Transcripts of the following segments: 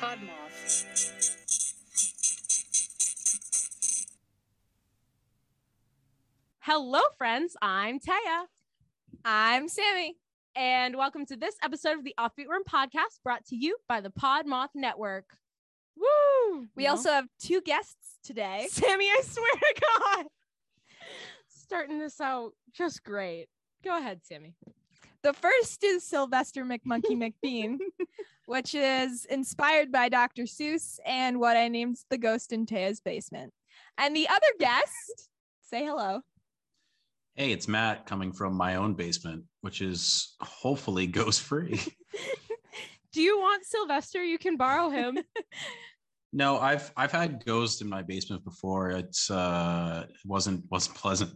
Podmoth. Hello, friends. I'm Taya. I'm Sammy. And welcome to this episode of the Offbeat Worm podcast brought to you by the Podmoth Network. Woo! We No? also have two guests today. Sammy, I swear to God. Starting this out just great. Go ahead, Sammy. The first is Sylvester McMonkey McBean, which is inspired by Dr. Seuss and what I named the ghost in Taya's basement. And the other guest, say hello. Hey, it's Matt coming from my own basement, which is hopefully ghost free. Do you want Sylvester? You can borrow him. no, I've I've had ghosts in my basement before. It's uh it wasn't wasn't pleasant.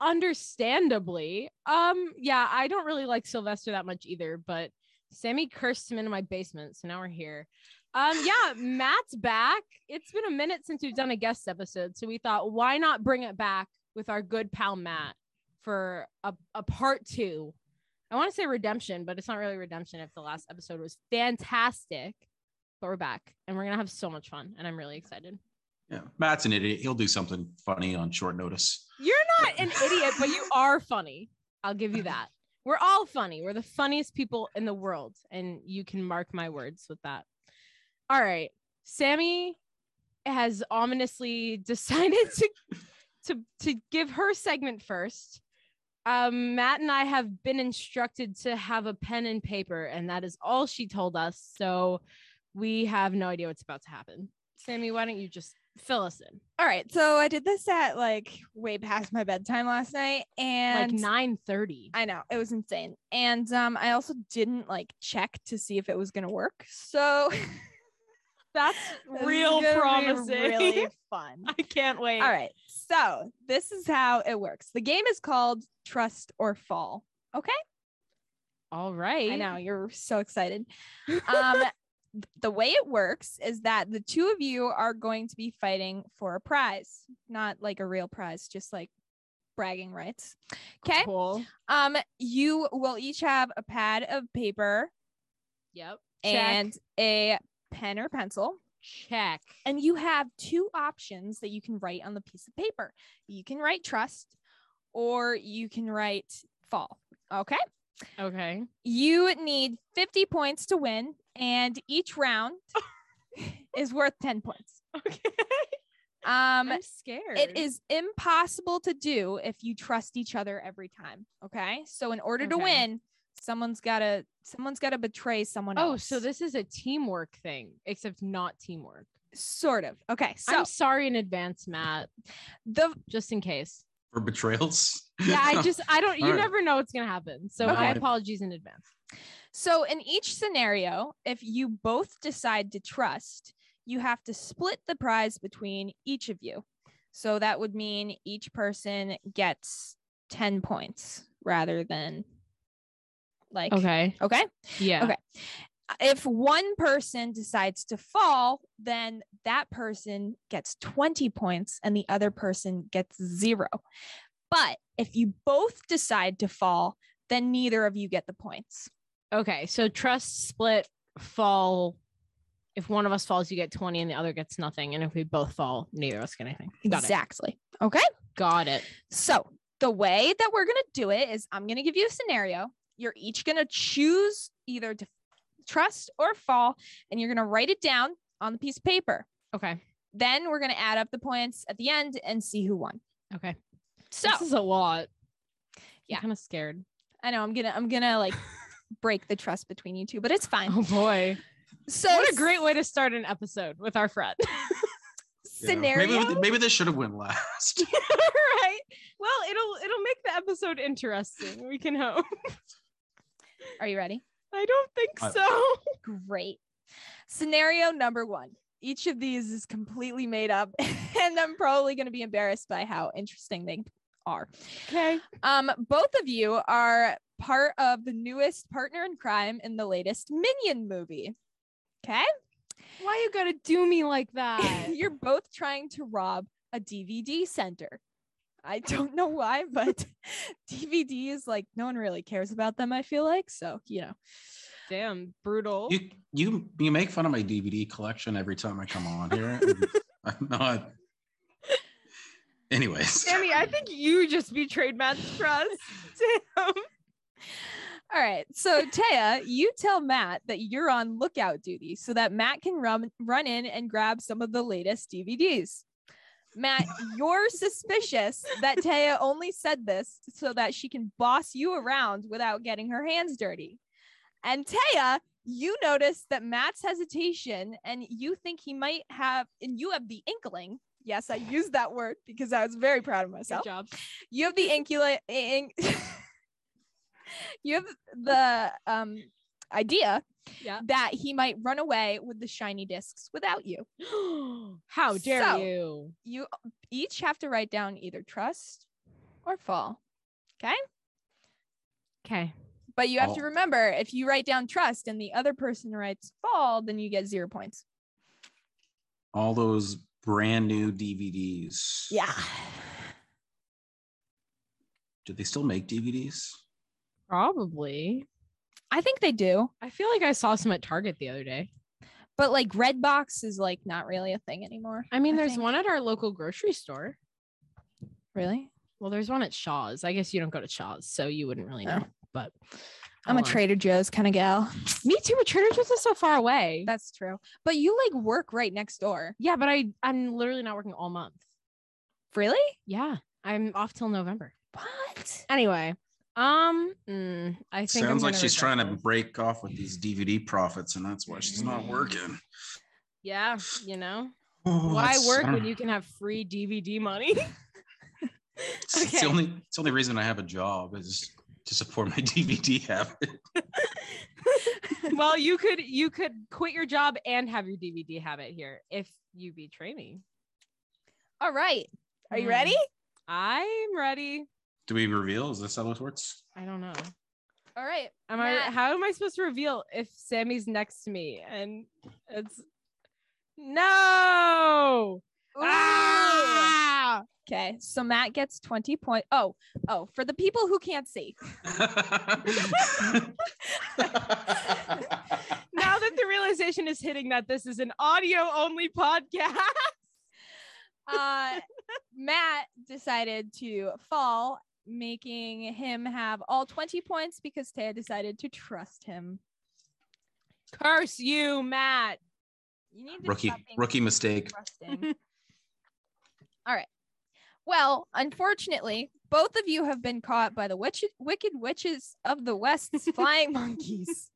Understandably. Um, yeah, I don't really like Sylvester that much either, but Sammy cursed him into my basement, so now we're here. Um, yeah, Matt's back. It's been a minute since we've done a guest episode, so we thought why not bring it back with our good pal Matt for a, a part two. I want to say redemption, but it's not really redemption if the last episode was fantastic. But we're back and we're gonna have so much fun, and I'm really excited. Yeah, Matt's an idiot. He'll do something funny on short notice. You're not an idiot, but you are funny. I'll give you that. We're all funny. We're the funniest people in the world, and you can mark my words with that. All right, Sammy has ominously decided to to to give her segment first. Um, Matt and I have been instructed to have a pen and paper, and that is all she told us. So we have no idea what's about to happen. Sammy, why don't you just fill us in? All right. So I did this at like way past my bedtime last night. And like nine thirty. I know it was insane. And um, I also didn't like check to see if it was gonna work. So That's real promising. Really fun. I can't wait. All right. So this is how it works. The game is called Trust or Fall. Okay. All right. I know you're so excited. Um, the way it works is that the two of you are going to be fighting for a prize, not like a real prize, just like bragging rights. Okay. Cool. Um, you will each have a pad of paper Yep. and a pen or pencil. check. And you have two options that you can write on the piece of paper. You can write trust or you can write fall. Okay. Okay. You need 50 points to win, and each round is worth 10 points. Okay. Um, I'm scared. it is impossible to do if you trust each other every time. Okay. So in order to win, someone's gotta someone's gotta betray someone Oh, else. so this is a teamwork thing, except not teamwork. sort of. Okay. So I'm sorry in advance, Matt, the just in case. For betrayals. Yeah, I just I don't you All right. never know what's gonna happen. So Okay. my apologies in advance. So, in each scenario, if you both decide to trust, you have to split the prize between each of you. So, that would mean each person gets 10 points rather than like, Okay. okay. Yeah. Okay. If one person decides to fall, then that person gets 20 points and the other person gets zero. But if you both decide to fall, then neither of you get the points. Okay. So trust split fall. If one of us falls, you get 20 and the other gets nothing. And if we both fall, neither of us get anything. Got it. exactly. Okay. Got it. So the way that we're going to do it is I'm going to give you a scenario. You're each going to choose either to trust or fall, and you're going to write it down on the piece of paper. Okay. Then we're going to add up the points at the end and see who won. Okay. So this is a lot. Yeah. I'm kind of scared. I know I'm going to, I'm going to like break the trust between you two, but it's fine. Oh boy. So What a great way to start an episode with our friend. Yeah. scenario. Maybe maybe this should have went last. right. Well, it'll it'll make the episode interesting. We can hope. Are you ready? I don't think I- so. Great. Scenario number one. Each of these is completely made up, and I'm probably going to be embarrassed by how interesting they are. Okay. Um, both of you are part of the newest partner in crime in the latest Minion movie. Okay. Why you gotta do me like that? You're both trying to rob a DVD center. I don't know why, but DVDs, like, no one really cares about them, I feel like. So, you know. Damn, brutal. You you you make fun of my DVD collection every time I come on here. I'm not. Anyways, Sammy, I think you just betrayed Matt's trust. Damn. All right. So Taya, you tell Matt that you're on lookout duty so that Matt can run run in and grab some of the latest DVDs. Matt, you're suspicious that Taya only said this so that she can boss you around without getting her hands dirty. And Taya, you notice that Matt's hesitation and you think he might have, and you have the inkling. Yes, I used that word because I was very proud of myself. Good myself. job. You have the incula- ink. you have the um idea Yeah. that he might run away with the shiny discs without you. How dare So- you? You each have to write down either trust or fall. Okay? Okay. But you have to remember if you write down trust and the other person writes fall, then you get zero points. all those brand new DVDs. Yeah. Do they still make DVDs? Probably. I think they do. I feel like I saw some at Target the other day. But like Redbox is like not really a thing anymore. I mean, there's think. one at our local grocery store. Really? Well, there's one at Shaw's. I guess you don't go to Shaw's, so you wouldn't really Oh. know. But I'm a oh. Trader Joe's kind of gal. Me too. But Trader Joe's is so far away. That's true. But you like work right next door. yeah, but I I'm literally not working all month. Really? Yeah, I'm off till November. What? Anyway, um, mm, I think I'm Sounds like she's regret trying to break off with these DVD profits, and that's why she's not working. Yeah, you know Oh, why work when you can have free DVD money? It's the only it's the only reason I have a job is to support my DVD habit. well, you could you could quit your job and have your DVD habit here if you betray me. All right. Are you Hmm. ready? I'm ready. Do we reveal? Is this how it works? I don't know. All right. Am Matt. I? How am I supposed to reveal if Sammy's next to me and it's no? Ah! Okay. So Matt gets 20 point. Oh, oh, for the people who can't see. Now that the realization is hitting that this is an audio only podcast. Uh Matt decided to fall, making him have all 20 points because Taya decided to trust him. Curse you, Matt. You need to rookie rookie mistake. All right. Well, unfortunately, both of you have been caught by the witch- wicked witches of the West's flying monkeys.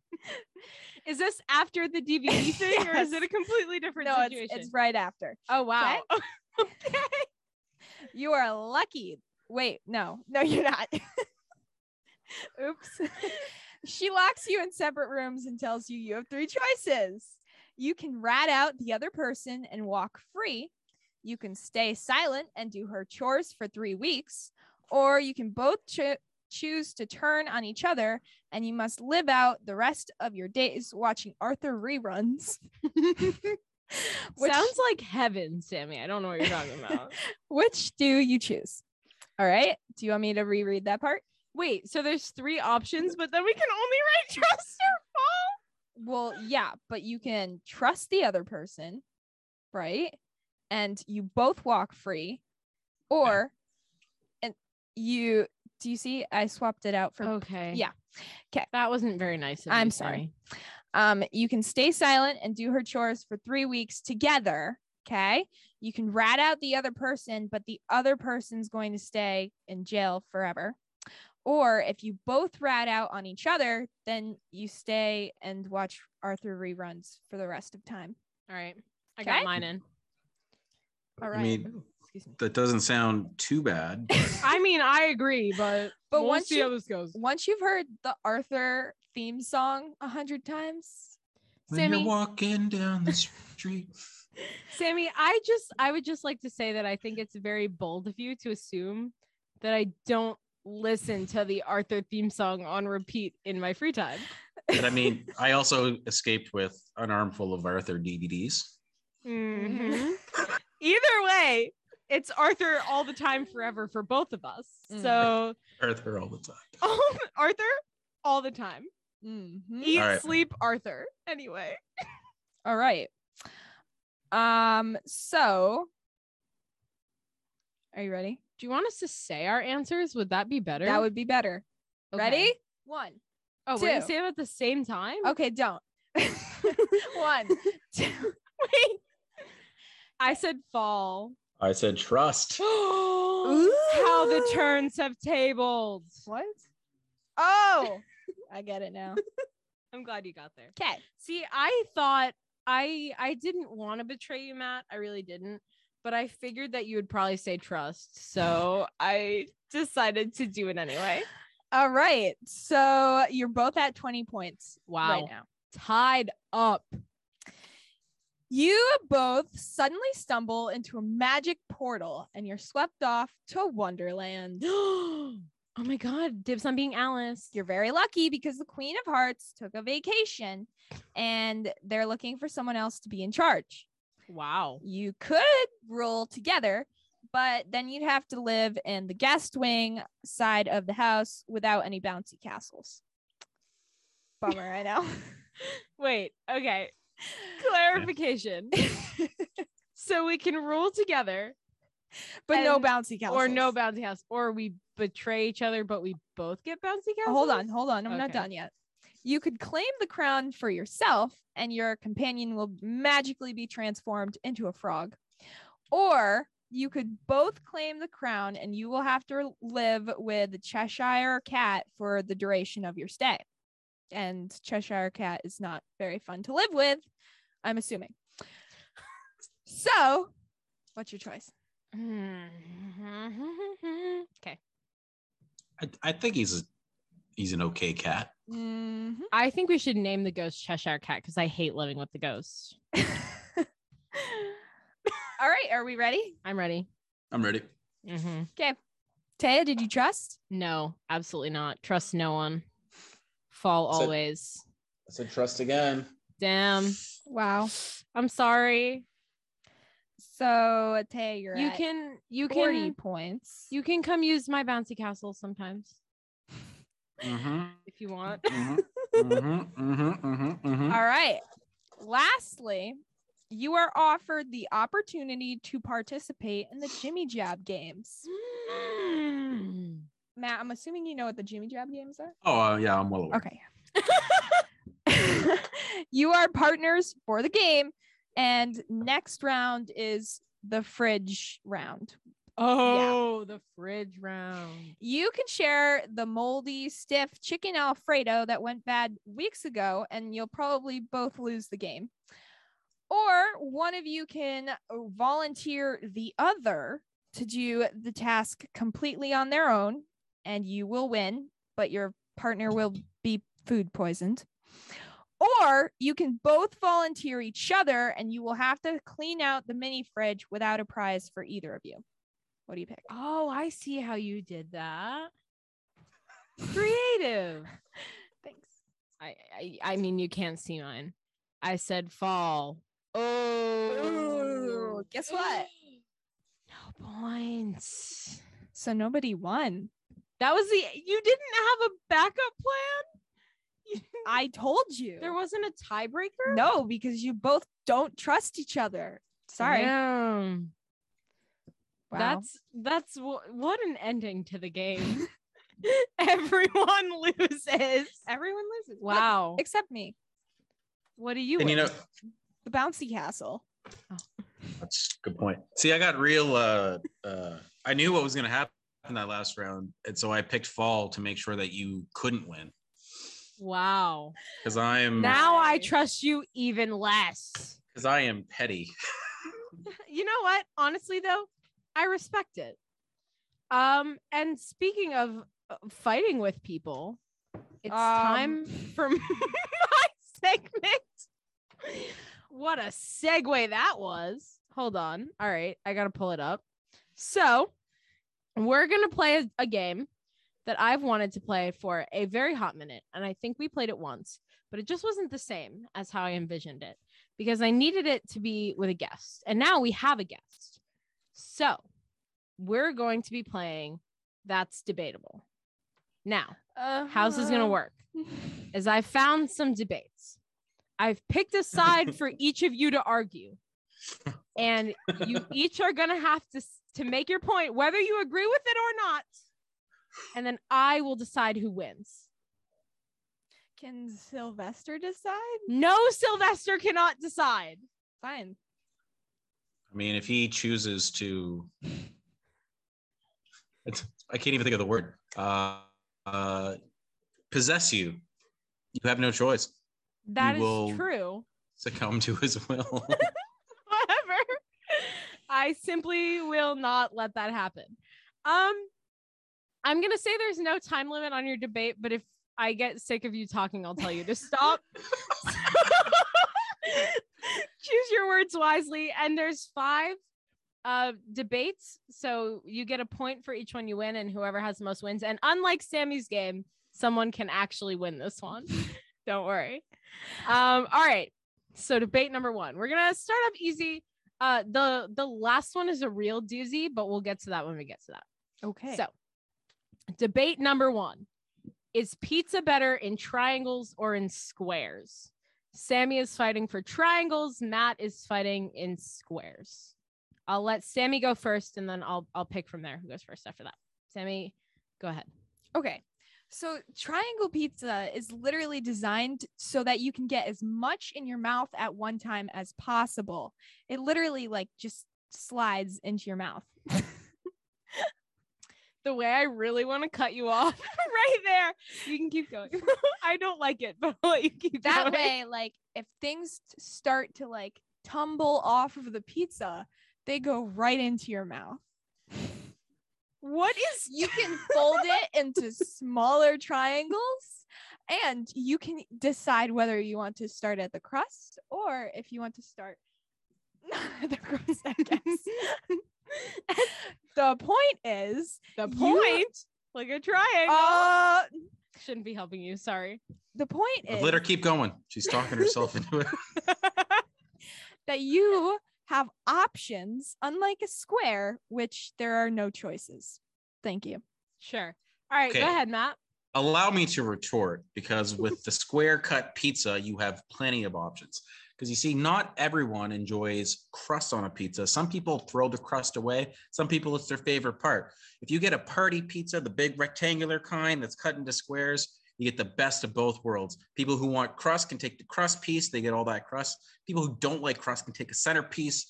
Is this after the DVD thing, or is it a completely different No, it's, situation? it's right after. oh wow. Okay. You are lucky. Wait, no, no, you're not. Oops. she locks you in separate rooms and tells you you have three choices. You can rat out the other person and walk free. You can stay silent and do her chores for three weeks, or you can both cho- choose to turn on each other and you must live out the rest of your days watching Arthur reruns. Which- Sounds like heaven, Sammy. I don't know what you're talking about. Which do you choose? All right. Do you want me to reread that part? Wait, so there's three options, but then we can only write trust or fall. Well, yeah, but you can trust the other person, right? And you both walk free, or and you do you see? I swapped it out for Okay. Yeah. 'Kay. That wasn't very nice. Of I'm you, sorry. Um you can stay silent and do her chores for three weeks together. Okay. You can rat out the other person, but the other person's going to stay in jail forever. Or if you both rat out on each other, then you stay and watch Arthur reruns for the rest of time. All right. I Okay. got mine in. All I mean, Ooh, excuse me. that doesn't sound too bad. but I mean, I agree, but But we'll once see you- how this goes. Once you've heard the Arthur theme song a hundred times, when Sammy- you're walking down the street. Sammy, I just I would just like to say that I think it's very bold of you to assume that I don't listen to the Arthur theme song on repeat in my free time. But I mean, I also escaped with an armful of Arthur DVDs. Mhm. Either way, it's Arthur all the time forever for both of us. Mm. So Arthur all the time. Arthur all the time. Mhm. Eat, All right. sleep, Arthur. Anyway. All right. Um, so are you ready? Do you want us to say our answers? Would that be better? That would be better. Okay. Ready? One. Oh, we're gonna say them at the same time? Okay, don't. One, two. Wait. I said fall. I said trust. How the turns have tabled. What? Oh, I get it now. I'm glad you got there. Okay. See, I thought I I didn't want to betray you, Matt. I really didn't. But I figured that you would probably say trust. So I decided to do it anyway. All right. So you're both at 20 points Wow. right now. Tied up. You both suddenly stumble into a magic portal and you're swept off to Wonderland. oh my god, dibs on being Alice. You're very lucky because the Queen of Hearts took a vacation and they're looking for someone else to be in charge. wow. You could rule together, but then you'd have to live in the guest wing side of the house without any bouncy castles. Bummer, I know. Wait, okay. Clarification. so we can rule together but no bouncy castles. or no bouncy house, or we betray each other, but we both get bouncy castles. Hold on, hold on. I'm not done yet. You could claim the crown for yourself, and your companion will magically be transformed into a frog. Or you could both claim the crown, and you will have to live with the Cheshire Cat for the duration of your stay. And Cheshire Cat is not very fun to live with, I'm assuming. So, what's your choice? okay. I, I think he's a, he's an okay cat. Mhm. I think we should name the ghost Cheshire Cat because I hate living with the ghost. All right, are we ready? I'm ready. I'm ready. Mm-hmm. Taya, did you trust? No, absolutely not. Trust no one. Fall So- always. I said trust again. Damn. Wow. I'm sorry. So Taya, you're You at can you 40 can points. you can come use my bouncy castle sometimes Mm-hmm, if you want. mm-hmm, mm-hmm, mm-hmm, mm-hmm, mm-hmm. All right. Lastly, you are offered the opportunity to participate in the Jimmy Jab games. Matt, I'm assuming you know what the Jimmy Jab games are. Oh, uh, yeah, I'm well aware. Okay. you are partners for the game, and next round is the fridge round. oh, the fridge round. You can share the moldy, stiff chicken Alfredo that went bad weeks ago, and you'll probably both lose the game. Or one of you can volunteer the other to do the task completely on their own, and you will win, but your partner will be food poisoned. Or you can both volunteer each other, and you will have to clean out the mini fridge without a prize for either of you. What do you pick? Oh, I see how you did that. Creative. Thanks. I, I I mean you can't see mine. I said fall. Oh, guess what? No points. So nobody won. That was the you didn't have a backup plan? I told you. there wasn't a tiebreaker? no, because you both don't trust each other. Sorry. Damn. Wow. That's that's wh- what an ending to the game. Everyone loses. everyone loses. But- Wow. except me. What do you And you know, The bouncy castle. that's a good point. See, I got real. Uh, uh, I knew what was going to happen in that last round, and so I picked fall to make sure that you couldn't win Wow. because I am Now I trust you even less. because I am petty. you know what? Honestly, though, I respect it. Um, and speaking of uh, fighting with people, it's time Um. for my segment. What a segue that was. Hold on. All right, I gotta pull it up. So, we're gonna play a, game that I've wanted to play for a very hot minute, and I think we played it once, but it just wasn't the same as how I envisioned it because I needed it to be with a guest. And now we have a guest. So we're going to be playing That's Debatable. Now, Uh, how's this gonna work? Is I found some debates. I've picked a side for each of you to argue, and you each are gonna have to to make your point, whether you agree with it or not. And then I will decide who wins. Can Sylvester decide? No, Sylvester cannot decide. Fine. I mean, if he chooses to, it's, I can't even think of the word. Uh, uh, possess you. You have no choice. That is will- true. Succumb to his will. I simply will not let that happen. Um, I'm gonna say there's no time limit on your debate, but if I get sick of you talking, I'll tell you to stop. Choose your words wisely. And there's five uh debates, so you get a point for each one you win, and whoever has the most wins. And unlike Sammy's game, someone can actually win this one. Don't worry. Um, all right. So debate number one. We're gonna start off easy. Uh the the last one is a real doozy, but we'll get to that when we get to that. Okay. So debate number one. Is pizza better in triangles or in squares? Sammy is fighting for triangles, Matt is fighting in squares. I'll let Sammy go first and then I'll I'll pick from there who goes first after that. Sammy, go ahead. Okay. So triangle pizza is literally designed so that you can get as much in your mouth at one time as possible. It literally like just slides into your mouth. The way I really want to cut you off right there. You can keep going. I don't like it, but I'll let you keep going. that going. way, like if things start to like tumble off of the pizza, they go right into your mouth. What is You can fold it into smaller triangles and you can decide whether you want to start at the crust or if you want to start the crust, I guess. the point is the You- point? Like a triangle. uh Shouldn't be helping you. Sorry. the point is Let her keep going. She's talking herself into it. that you have options unlike a square which there are no choices. Thank you. Sure. All right, Okay. go ahead, Matt. Allow me to retort because with the square cut pizza, you have plenty of options. Because you see, not everyone enjoys crust on a pizza. Some people throw the crust away. Some people, it's their favorite part. If you get a party pizza, the big rectangular kind that's cut into squares, you get the best of both worlds. People who want crust can take the crust piece, they get all that crust. People who don't like crust can take a center piece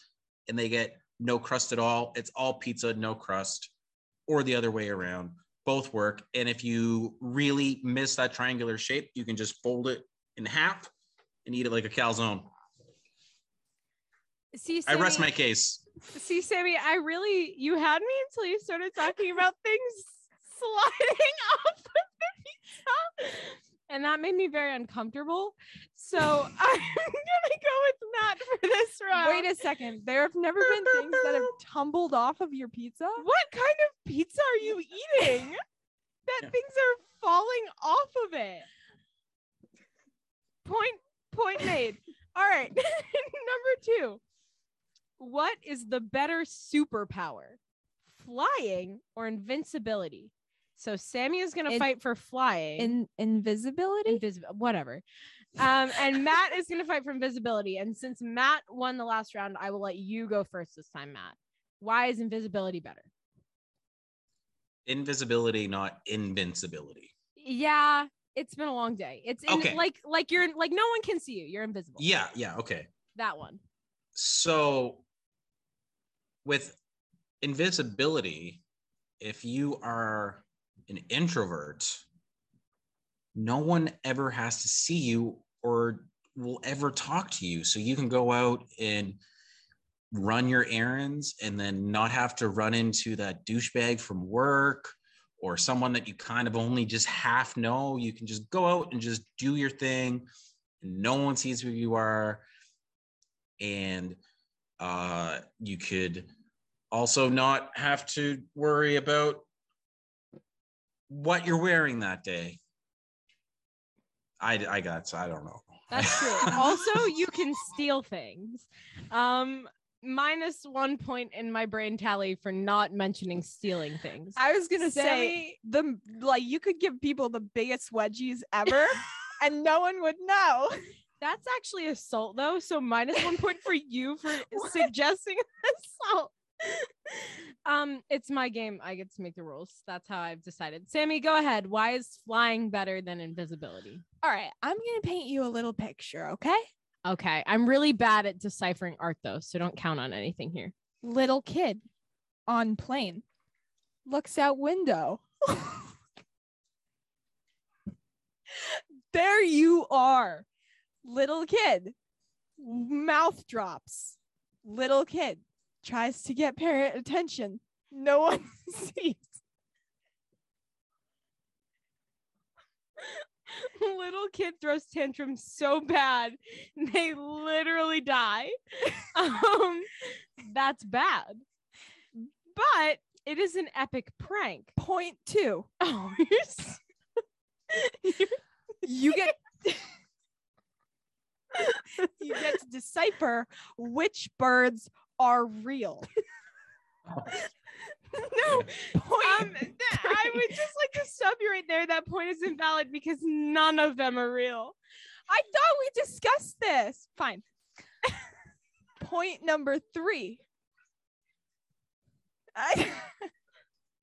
and they get no crust at all. It's all pizza, no crust, or the other way around. Both work. And if you really miss that triangular shape, you can just fold it in half and eat it like a calzone. See, Sammy, I rest my case. See, Sammy, I really you had me until you started talking about things sliding off of the pizza. And that made me very uncomfortable. So I'm gonna go with Matt for this round. Wait a second. There have never been things that have tumbled off of your pizza. what kind of pizza are you eating? that Yeah. things are falling off of it. Point point made. All right. Number two. What is the better superpower? Flying or invincibility? So Sammy is gonna fight for flying. In invisibility? invisible whatever. Um, and Matt is gonna fight for invisibility. And since Matt won the last round, I will let you go first this time, Matt. Why is invisibility better? Invisibility, not invincibility. Yeah, it's been a long day. It's in, Okay. like like you're like no one can see you. You're invisible. Yeah, yeah, okay. that one. So with invisibility, if you are an introvert, no one ever has to see you or will ever talk to you. So you can go out and run your errands and then not have to run into that douchebag from work or someone that you kind of only just half know. You can just go out and just do your thing. No one sees who you are. And uh, you could also not have to worry about what you're wearing that day. I, I got, I don't know. That's true. also, you can steal things. Um, minus one point in my brain tally for not mentioning stealing things. I was gonna say Sammy- the like you could give people the biggest wedgies ever, and no one would know. That's actually assault though, so minus one point for you for suggesting assault. Um, it's my game. I get to make the rules. That's how I've decided. Sammy, go ahead. Why is flying better than invisibility? All right, I'm gonna paint you a little picture, okay? Okay, I'm really bad at deciphering art though, so don't count on anything here. Little kid on plane looks out window. there you are. Little kid mouth drops. Little kid tries to get parent attention. No one sees. Little kid throws tantrums so bad they literally die. um, that's bad, but it is an epic prank. Point two. Oh, you're s- You get you get to decipher which birds are real. no. Point Um, th- I would just like to stop you right there. That point is invalid because none of them are real. I thought we discussed this. Fine. Point number three. I-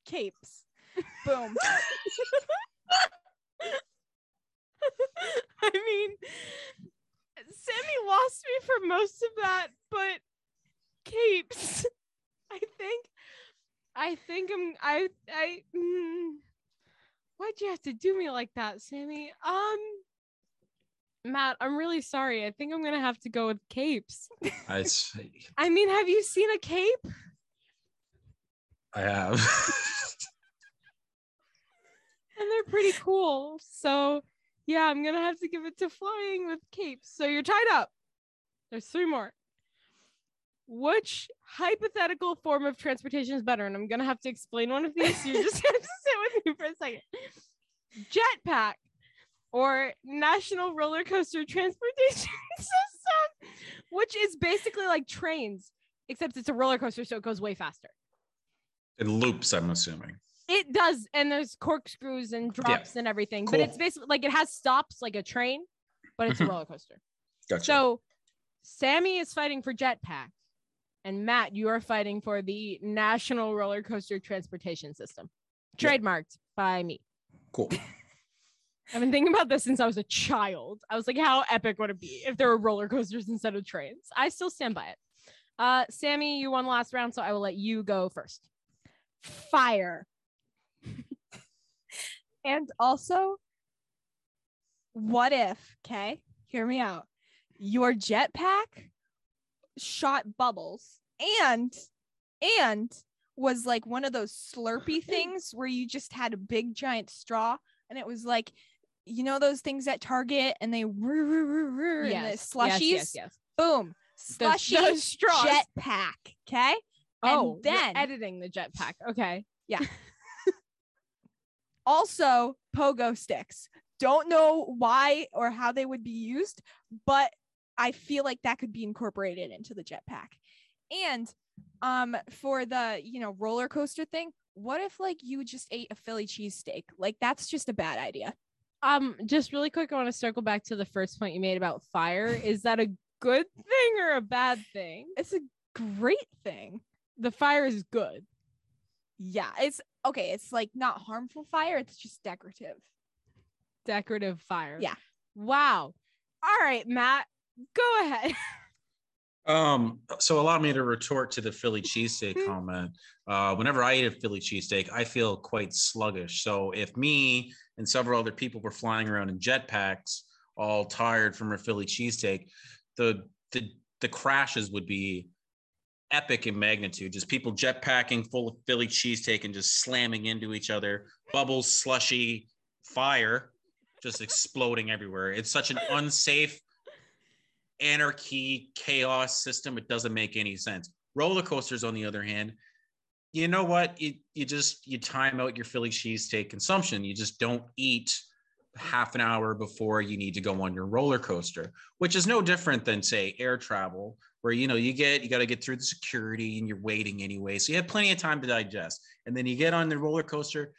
Capes. Boom. I mean, Sammy lost me for most of that, but capes. I think, I think I'm. I. I. Mm, why'd you have to do me like that, Sammy? Um, Matt, I'm really sorry. I think I'm gonna have to go with capes. I see. I mean, have you seen a cape? I have. and they're pretty cool. So yeah, I'm gonna have to give it to flying with capes. So you're tied up. There's three more. Which hypothetical form of transportation is better? And I'm gonna have to explain one of these. So you just have to sit with me for a second. Jetpack or National Roller Coaster Transportation System, which is basically like trains, except it's a roller coaster, so it goes way faster. it loops, I'm assuming. It does, and there's corkscrews and drops and everything. But it's basically like it has stops like a train, but it's a Mhm. roller coaster. Gotcha. So Sammy is fighting for jetpack, and Matt, you are fighting for the National Roller Coaster Transportation System, Yeah. trademarked by me. cool. I've been thinking about this since I was a child. I was like, how epic would it be if there were roller coasters instead of trains? I still stand by it. Uh, Sammy, you won last round, so I will let you go first. Fire. and also, what if, okay, hear me out. Your jetpack shot bubbles and and was like one of those slurpy things where you just had a big giant straw and it was like you know those things at Target and they roo, roo, roo, roo, and the slushies yes, yes. boom slushy those straws. jetpack okay Oh, then- editing the jetpack. Okay. Yeah. also pogo sticks don't know why or how they would be used but i feel like that could be incorporated into the jetpack and um for the you know roller coaster thing what if like you just ate a philly cheesesteak like that's just a bad idea Um, just really quick, I want to circle back to the first point you made about fire. Is that a good thing or a bad thing? it's a great thing The fire is good. yeah it's okay it's like not harmful fire it's just decorative Decorative fire. Yeah. Wow. All right, Matt, go ahead. Um, so allow me to retort to the Philly cheesesteak comment. Uh, whenever I eat a Philly cheesesteak, I feel quite sluggish. So if me and several other people were flying around in jetpacks, all tired from a Philly cheesesteak, the the the crashes would be epic in magnitude. Just people jetpacking full of Philly cheesesteak and just slamming into each other, bubbles, slushy, fire, just exploding everywhere. It's such an unsafe anarchy chaos system it doesn't make any sense. Roller coasters on the other hand you know what? You, you just you time out your philly cheesesteak consumption. You just don't eat half an hour before you need to go on your roller coaster which is no different than say air travel where you know you get you got to get through the security and you're waiting anyway, so you have plenty of time to digest. And then you get on the roller coaster,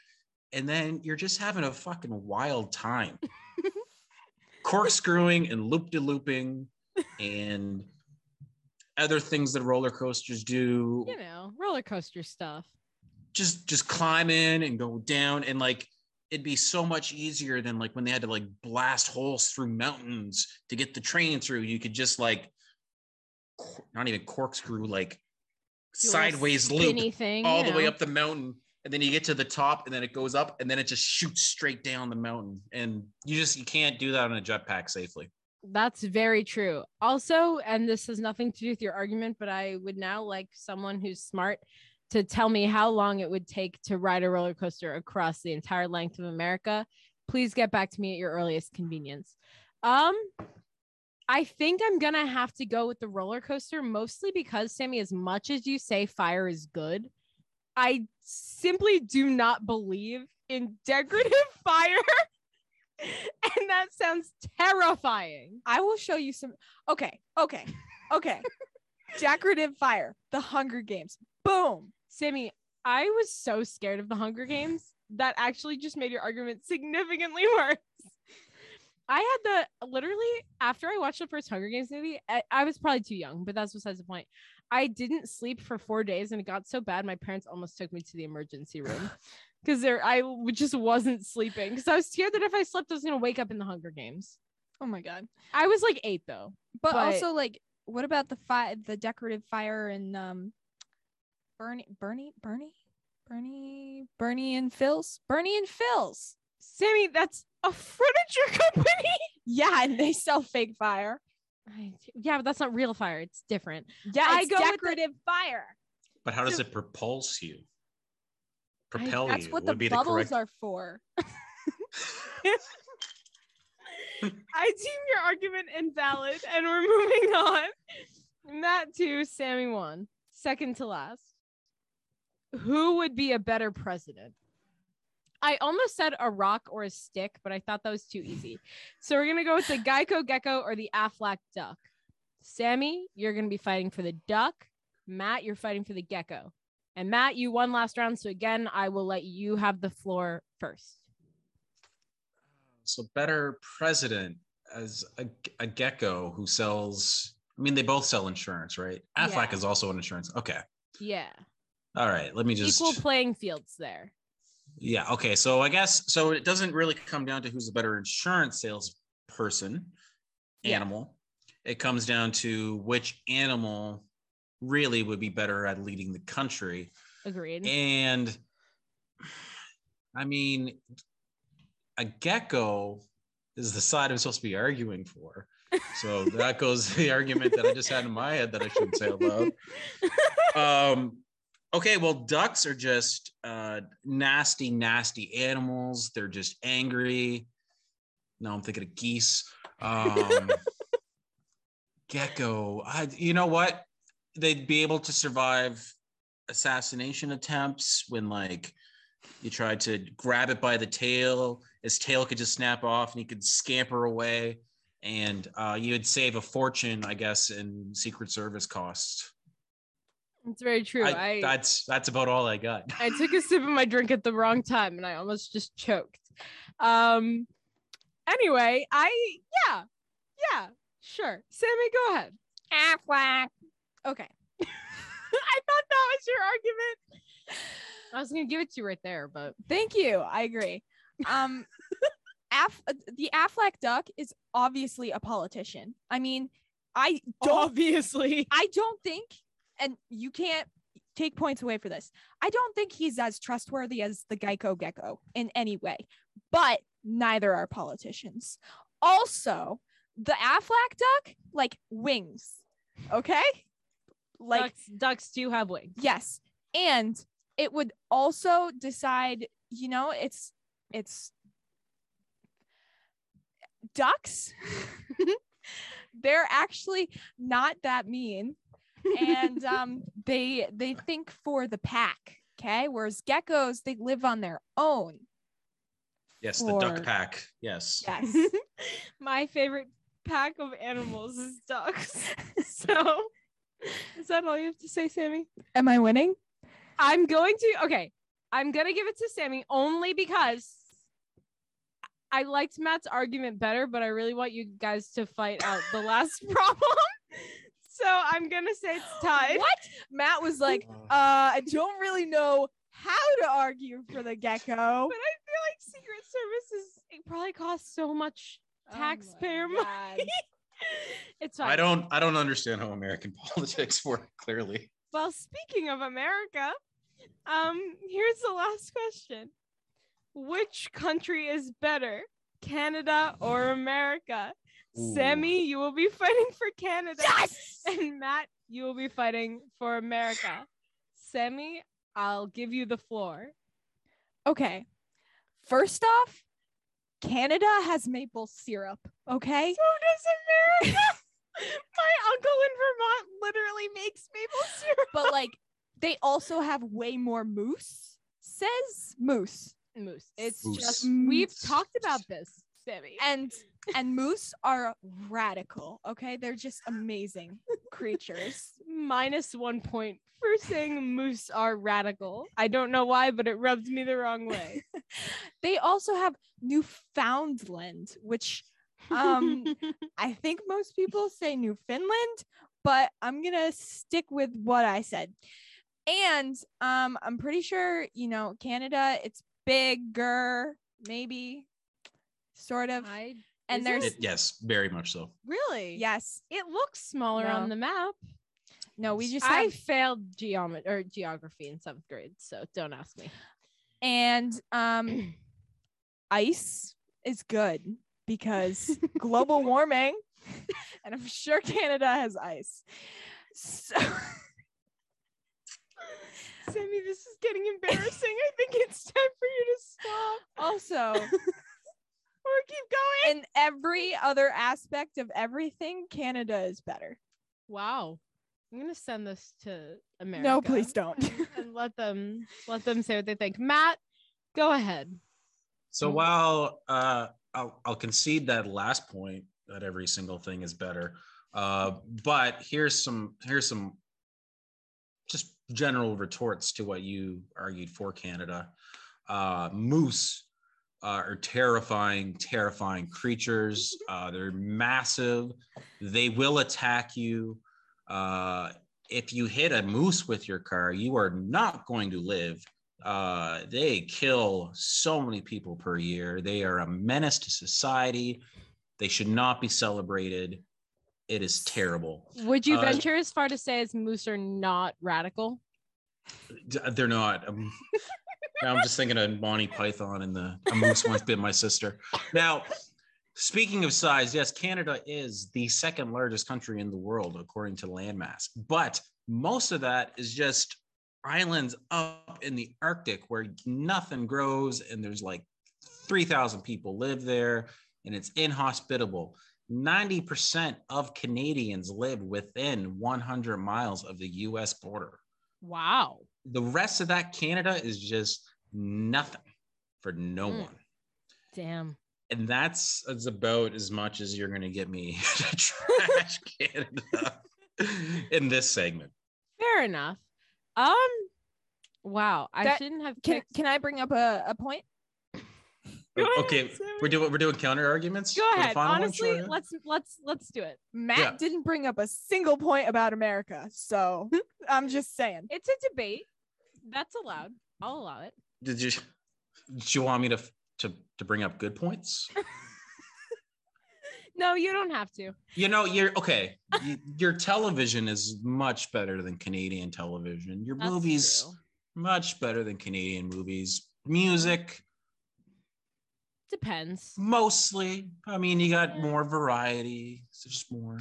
and then you're just having a fucking wild time, corkscrewing and loop de looping, and other things that roller coasters do. You know, roller coaster stuff. Just just climb in and go down and like it'd be so much easier than like when they had to like blast holes through mountains to get the train through. You could just like not even corkscrew, like Do sideways loop thing, all the way up the mountain. And then you get to the top and then it goes up and then it just shoots straight down the mountain. And you just you can't do that on a jetpack safely. That's very true. Also, and this has nothing to do with your argument, but I would now like someone who's smart to tell me how long it would take to ride a roller coaster across the entire length of America. Please get back to me at your earliest convenience. Um, I think I'm gonna have to go with the roller coaster mostly because Sammy, as much as you say fire is good, I simply do not believe in decorative fire. and that sounds terrifying. I will show you some. Okay, okay, okay. Decorative fire, the Hunger Games. Boom. Sammy, I was so scared of the Hunger Games that actually just made your argument significantly worse. I had the literally after I watched the first Hunger Games movie, I, I was probably too young, but that's besides the point. I didn't sleep for four days and it got so bad my parents almost took me to the emergency room because there I w- just wasn't sleeping because I was scared that if I slept, I was gonna wake up in the Hunger Games. Oh my god. I was like eight though. But, But- also, like, what about the fire, the decorative fire and um, Bernie, Bernie, Bernie, Bernie, Bernie and Phyl's, Bernie and Phyl's. Sammy, that's a furniture company. Yeah, and they sell fake fire. I- yeah, but that's not real fire. It's different. Yeah, I it's go with the- decorative fire. But how does So- it propulse you? I- Propel That's you what would the be the bubbles correct. are for. I deem your argument invalid, and we're moving on. Matt two, Sammy one. Second to last. Who would be a better president? I almost said a rock or a stick, but I thought that was too easy. So we're gonna go with the Geico gecko or the Aflac duck. Sammy, you're gonna be fighting for the duck. Matt, you're fighting for the gecko. And Matt, you won last round, so again, I will let you have the floor first. So better president as a, a gecko who sells. I mean, they both sell insurance, right? Aflac Yeah. is also an insurance. Okay. Yeah, All right. Let me just. equal playing fields there. Yeah. Okay. So I guess so. It doesn't really come down to who's the better insurance salesperson, Yeah. animal. It comes down to which animal really would be better at leading the country. Agreed. And I mean, a gecko is the side I'm supposed to be arguing for. So that goes the argument that I just had in my head that I shouldn't say out loud. Um, okay, well, ducks are just uh, nasty, nasty animals. They're just angry. No, I'm thinking of geese. Um, gecko, I, you know what? They'd be able to survive assassination attempts when, like, you tried to grab it by the tail. His tail could just snap off, and he could scamper away. And uh, you would save a fortune, I guess, in Secret Service costs. It's very true. I, I, that's that's about all I got. I took a sip of my drink at the wrong time and I almost just choked. Um anyway, I yeah. Yeah, sure. Sammy, go ahead. Aflac. Okay. I thought that was your argument. I was gonna give it to you right there, but Thank you. I agree. Um, Af- uh, the Aflac duck is obviously a politician. I mean, I don't. obviously. I don't think, and you can't take points away for this. I don't think he's as trustworthy as the Geico Gecko in any way, but neither are politicians. Also, the Aflac duck, like wings, okay? Like, ducks, ducks do have wings. yes. And it would also decide, you know, it's, it's ducks. They're actually not that mean and um they they think for the pack okay whereas geckos they live on their own Yes, the duck pack. Yes. yes My favorite pack of animals is ducks. so Is that all you have to say, Sammy? Am I winning? I'm going to okay. I'm gonna give it to Sammy only because I liked Matt's argument better, but I really want you guys to fight out the last problem. So I'm gonna say it's tied. What? Matt was like, uh, I don't really know how to argue for the gecko. But I feel like Secret Service is it probably costs so much Oh my taxpayer God. money. it's fine. I don't I don't understand how American politics work clearly. Well, speaking of America, um, here's the last question. Which country is better, Canada or America? Ooh. Sammy, you will be fighting for Canada. Yes! And Matt, you will be fighting for America. Sammy, I'll give you the floor. Okay. First off, Canada has maple syrup. Okay. So does America. My uncle in Vermont literally makes maple syrup. But like, they also have way more moose. Says moose. Moose. It's Moose. just we've talked about this, Sammy. And and moose are radical. Okay, they're just amazing creatures. minus one point for saying moose are radical. I don't know why, but it rubs me the wrong way. They also have Newfoundland, which um I think most people say Newfoundland, but I'm gonna stick with what I said. And um, I'm pretty sure you know Canada. It's bigger, maybe, sort of. I and there's It- yes, very much so. really yes, It looks smaller No. on the map. no, we just I have, failed geometry or geography in seventh grade, so don't ask me. and um, ice is good because global warming, and I'm sure Canada has ice. So. Sammy, this is getting embarrassing. I think it's time for you to stop Also, or keep going. in every other aspect of everything, Canada is better. Wow. I'm gonna send this to America. No, please don't. and let them let them say what they think. Matt, go ahead. So Mm. while uh, I'll, I'll concede that last point that every single thing is better, uh, but here's some here's some just general retorts to what you argued for Canada. Uh, moose uh, are terrifying, terrifying creatures. Uh, they're massive. They will attack you. Uh, if you hit a moose with your car, you are not going to live uh, they kill so many people per year. They are a menace to society. They should not be celebrated. It is terrible. Would you Uh, venture as far to say as moose are not radical? They're not. Um, now I'm just thinking of Monty Python and the a moose once bit my sister. Now, speaking of size, yes, Canada is the second largest country in the world according to landmass, but most of that is just islands up in the Arctic where nothing grows and there's like 3,000 people live there and it's inhospitable. 90% of Canadians live within 100 miles of the US border Wow. the rest of that Canada is just nothing for no Mm. one. Damn. And that's, that's about as much as you're going to get me to trash Canada in this segment. Fair enough. Um wow. I That- shouldn't have Can, picked can I bring up a, a point? Go okay, Sammy. we're doing we're doing counter arguments. Go ahead. final one, Honestly, Shreya? let's let's let's do it. Matt Yeah. didn't bring up a single point about America. So I'm just saying. It's a debate. That's allowed. I'll allow it. did you did you want me to to to bring up good points? No, you don't have to. You know, you're okay. your television is much better than Canadian television. Your That's movies true. much better than Canadian movies. Music depends. mostly. I mean, you got Yeah. more variety. So just more.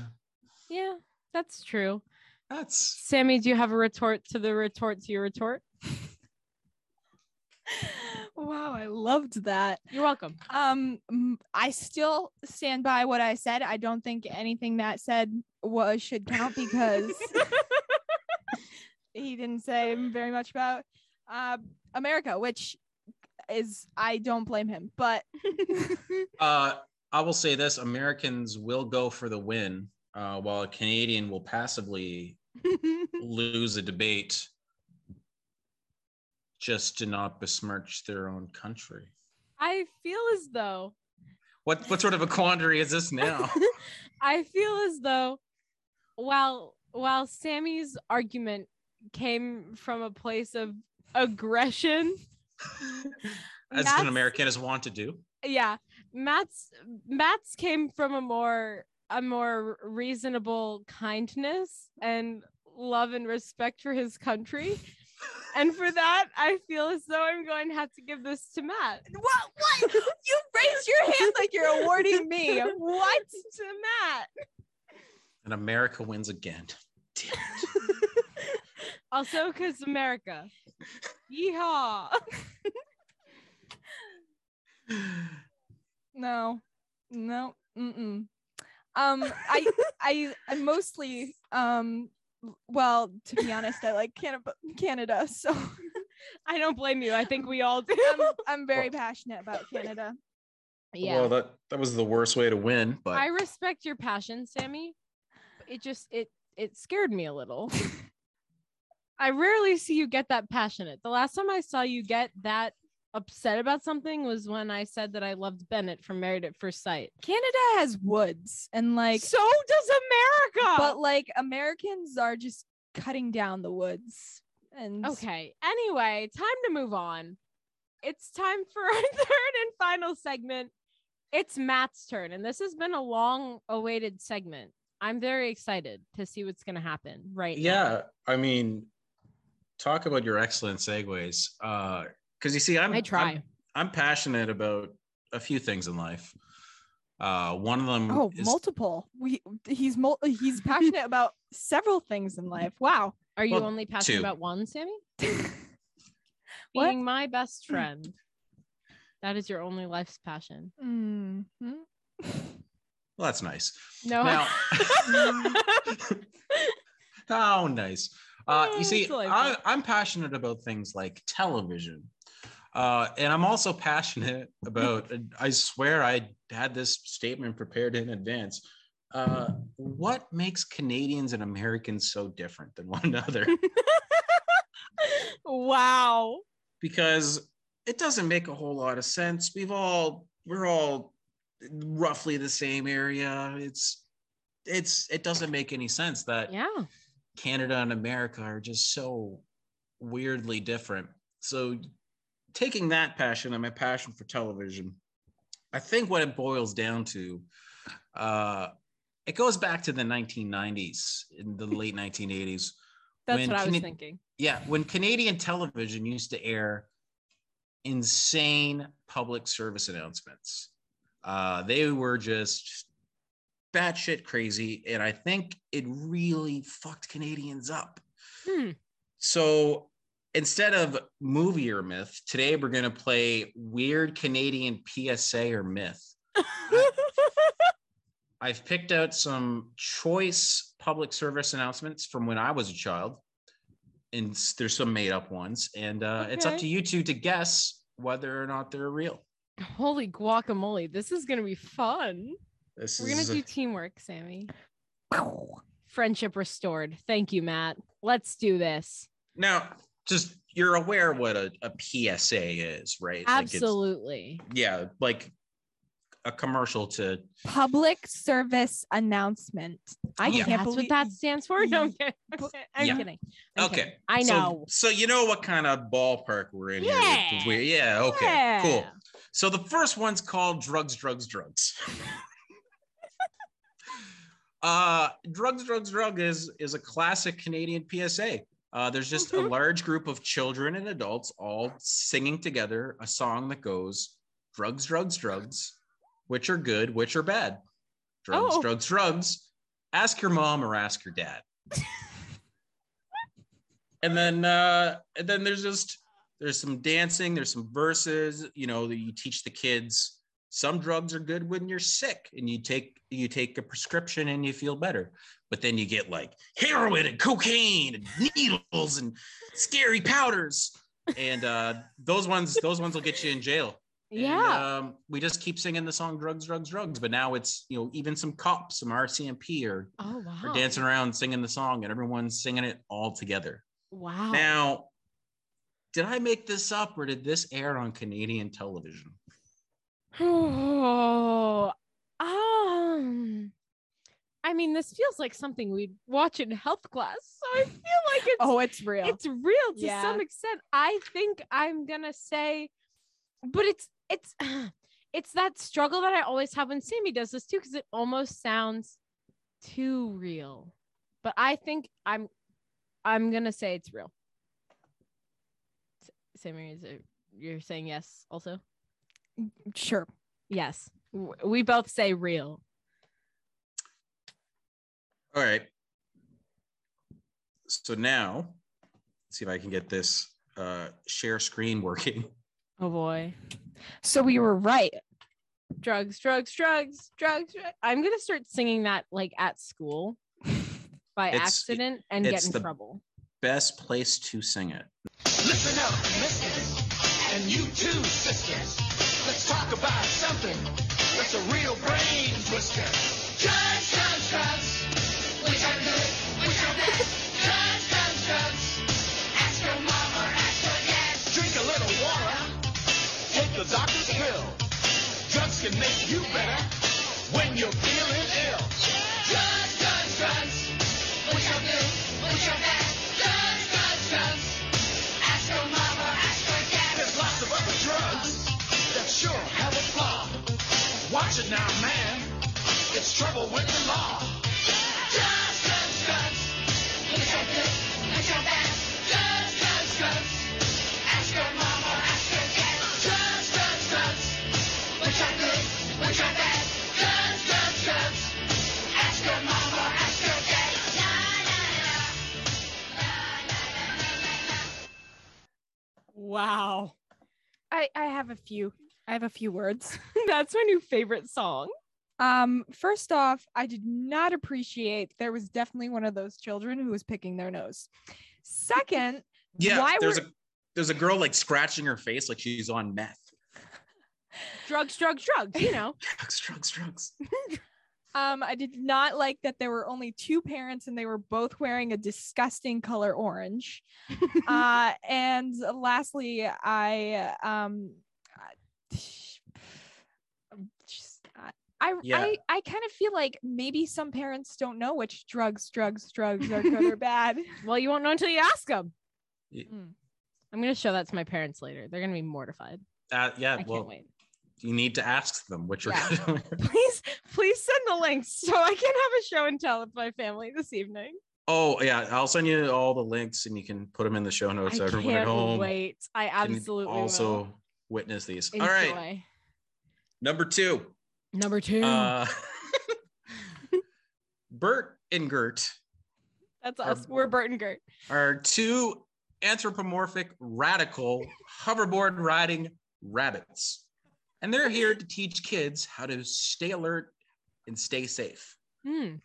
Yeah, that's true. That's Sammy, do you have a retort to the retort to your retort? Wow, I loved that. You're welcome. Um, m- I still stand by what I said. I don't think anything that said was should count because he didn't say very much about uh, America, which is I don't blame him. But uh I will say this Americans will go for the win, uh, while a Canadian will passively lose a debate just to not besmirch their own country. I feel as though What what sort of a quandary is this now? I feel as though while while Sammy's argument came from a place of aggression, As Matt's- an American is want to do. yeah, Matt's Matt's came from a more a more reasonable kindness and love and respect for his country. And for that, I feel as though I'm going to have to give this to Matt. What? What? You raised your hand like you're awarding me. What? to Matt. And America wins again. Damn it. Also, because America. Yeehaw. No, no. Mm-mm. Um, I, I, I mostly, um, well, to be honest, I like Canada. Canada, so I don't blame you. I think we all do. I'm, I'm very passionate about Canada. yeah. Well, that that was the worst way to win, but I respect your passion, Sammy. It just it it scared me a little. I rarely see you get that passionate. The last time I saw you get that upset about something was when I said that I loved Bennett from Married at First Sight. Canada has woods and like, so does America. but like Americans are just cutting down the woods. And okay. Anyway, time to move on. It's time for our third and final segment. It's Matt's turn, and this has been a long awaited segment. I'm very excited to see what's going to happen right now. yeah, I mean, talk about your excellent segues. Uh, because you see, I'm I try. I'm, I'm passionate about a few things in life. Uh, one of them oh, is multiple. We he's mul- he's passionate about several things in life. Wow. Are you Well, only passionate two. about one, Sammy? Being my best friend. That is your only life's passion. Mhm. well, that's nice. No. Now- How nice. Uh, Oh, you see, it's delightful. I, I'm passionate about things like television. Uh, and I'm also passionate about, I swear I had this statement prepared in advance. Uh, what makes Canadians and Americans so different than one another? wow. because it doesn't make a whole lot of sense. We've all, we're all roughly the same area. It's, it's, it doesn't make any sense that Yeah. Canada and America are just so weirdly different. So, taking that passion and my passion for television, I think what it boils down to, uh, it goes back to the 1990s, in the late 1980s. That's When what I was Cana- thinking. Yeah, when Canadian television used to air insane public service announcements, uh, they were just batshit crazy, and I think it really fucked Canadians up. Hmm. So instead of movie or myth, today we're gonna play weird Canadian PSA or myth. I've picked out some choice public service announcements from when I was a child, and there's some made up ones, and uh, it's up to you two to guess whether or not they're real. Holy guacamole. This is going to be fun. This We're going to do teamwork, Sammy. Friendship restored. Thank you, Matt. Let's do this. now just you're aware what a, a PSA is, right? Like Absolutely. yeah, like a commercial to Public service announcement. I Yeah. can't That's believe what that stands for. No, I'm kidding. I'm Yeah. kidding. I'm okay. kidding. I know. So, you know what kind of ballpark we're in here? with Yeah. the weird- Yeah. Okay. Cool. So the first one's called drugs, drugs, drugs. uh, drugs, drugs, drug is is a classic Canadian PSA. Uh, there's just a Mhm. large group of children and adults all singing together a song that goes drugs, drugs, drugs, which are good, which are bad. Drugs, Oh. drugs, drugs. Ask your mom or ask your dad. and then uh and then there's just there's some dancing there's some verses you know that you teach the kids some drugs are good when you're sick and you take you take a prescription and you feel better but then you get like heroin and cocaine and needles and scary powders and uh those ones those ones will get you in jail And, Yeah. um, we just keep singing the song "Drugs, Drugs, Drugs," but now it's you know even some cops, some RCMP are oh wow. are dancing around singing the song, and everyone's singing it all together. Wow. Now, did I make this up, or did this air on Canadian television? Oh, um, I mean, this feels like something we'd watch in health class. So I feel like it's Oh, it's real. it's real to Yeah. some extent. I think I'm gonna say, but it's it's it's that struggle that I always have when Sammy does this too, because it almost sounds too real. But I think I'm I'm gonna say it's real. Sammy, is it you're saying yes also? Sure. Yes. We both say real. All right. So now, let's see if I can get this uh, share screen working. Oh boy. So we were right. Drugs, drugs, drugs, drugs. dru- I'm gonna start singing that like at school by It's- accident and get in the- trouble. Best place to sing it. Listen up, misters, and you too, sisters. Let's talk about something that's a real brain twister. Drugs, drugs, drugs. Which are good, which are bad. Drugs, drugs, drugs. Ask your mama, ask your dad. Drink a little water. Take the doctor's pill. Drugs can make you better few. I have a few words. That's my new favorite song. Um, first off, I did not appreciate there was definitely one of those children who was picking their nose. Second, Yeah, Why there's were- a there's a girl like scratching her face like she's on meth. Drugs, drugs, drugs, you know. Drugs, drugs, drugs. um, I did not like that there were only two parents and they were both wearing a disgusting color orange. uh, and lastly, I um, I- just I I Yeah. I, I kind of feel like maybe some parents don't know which drugs, drugs, drugs are good or bad. well, you won't know until you ask them. Y- Mm. I'm gonna show that to my parents later. They're gonna be mortified. Uh, yeah, I well, can't wait. you need to ask them which are Yeah. good. Please, please send the links so I can have a show and tell with my family this evening. oh yeah, I'll send you all the links and you can put them in the show notes. I everyone can't at home wait. I can absolutely also will. Witness these. Enjoy. All right, number two. Number two. Uh, Bert and Gert That's us. We're Bert and Gert. are two anthropomorphic, radical, hoverboard riding rabbits. And they're here to teach kids how to stay alert and stay safe. Hmm.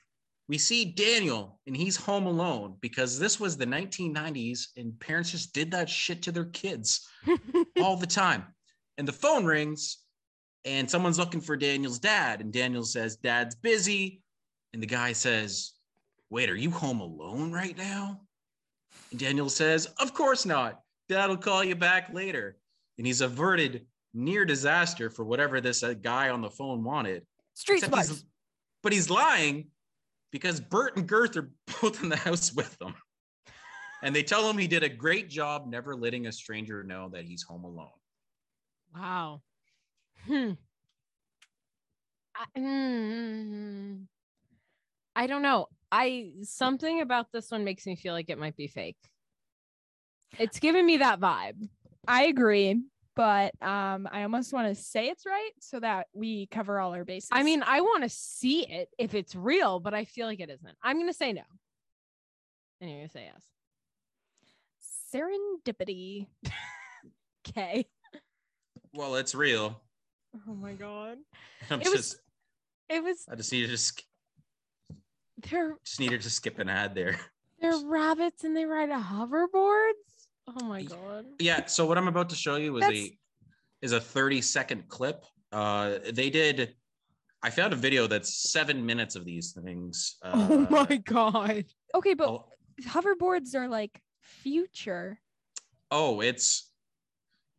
We see Daniel, and he's home alone because this was the 1990s, and parents just did that shit to their kids all the time. And the phone rings, and someone's looking for Daniel's dad. And Daniel says, Dad's busy. And the guy says, Wait, are you home alone right now? And Daniel says, Of course not. Dad'll call you back later. And he's averted near disaster for whatever this uh, guy on the phone wanted. Street smarts. but he's lying because Bert and Gert are both in the house with them. And they tell him he did a great job never letting a stranger know that he's home alone. Wow. Hmm. I, mm, I don't know. I something about this one makes me feel like it might be fake. It's giving me that vibe. I agree, but um, I almost want to say it's right so that we cover all our bases. I mean, I want to see it if it's real, but I feel like it isn't. I'm gonna say no. And you're gonna say yes. serendipity. Okay. Well, it's real. Oh my god. I'm It was- just, It was I just need to just, they're just needed to skip an ad there. they're rabbits and they ride hoverboards. Oh my god. Yeah. So what I'm about to show you is That's- a is a 30 second clip. Uh, they did. I found a video that's seven minutes of these things. Uh, oh my god. Okay, but oh, hoverboards are like future. oh, it's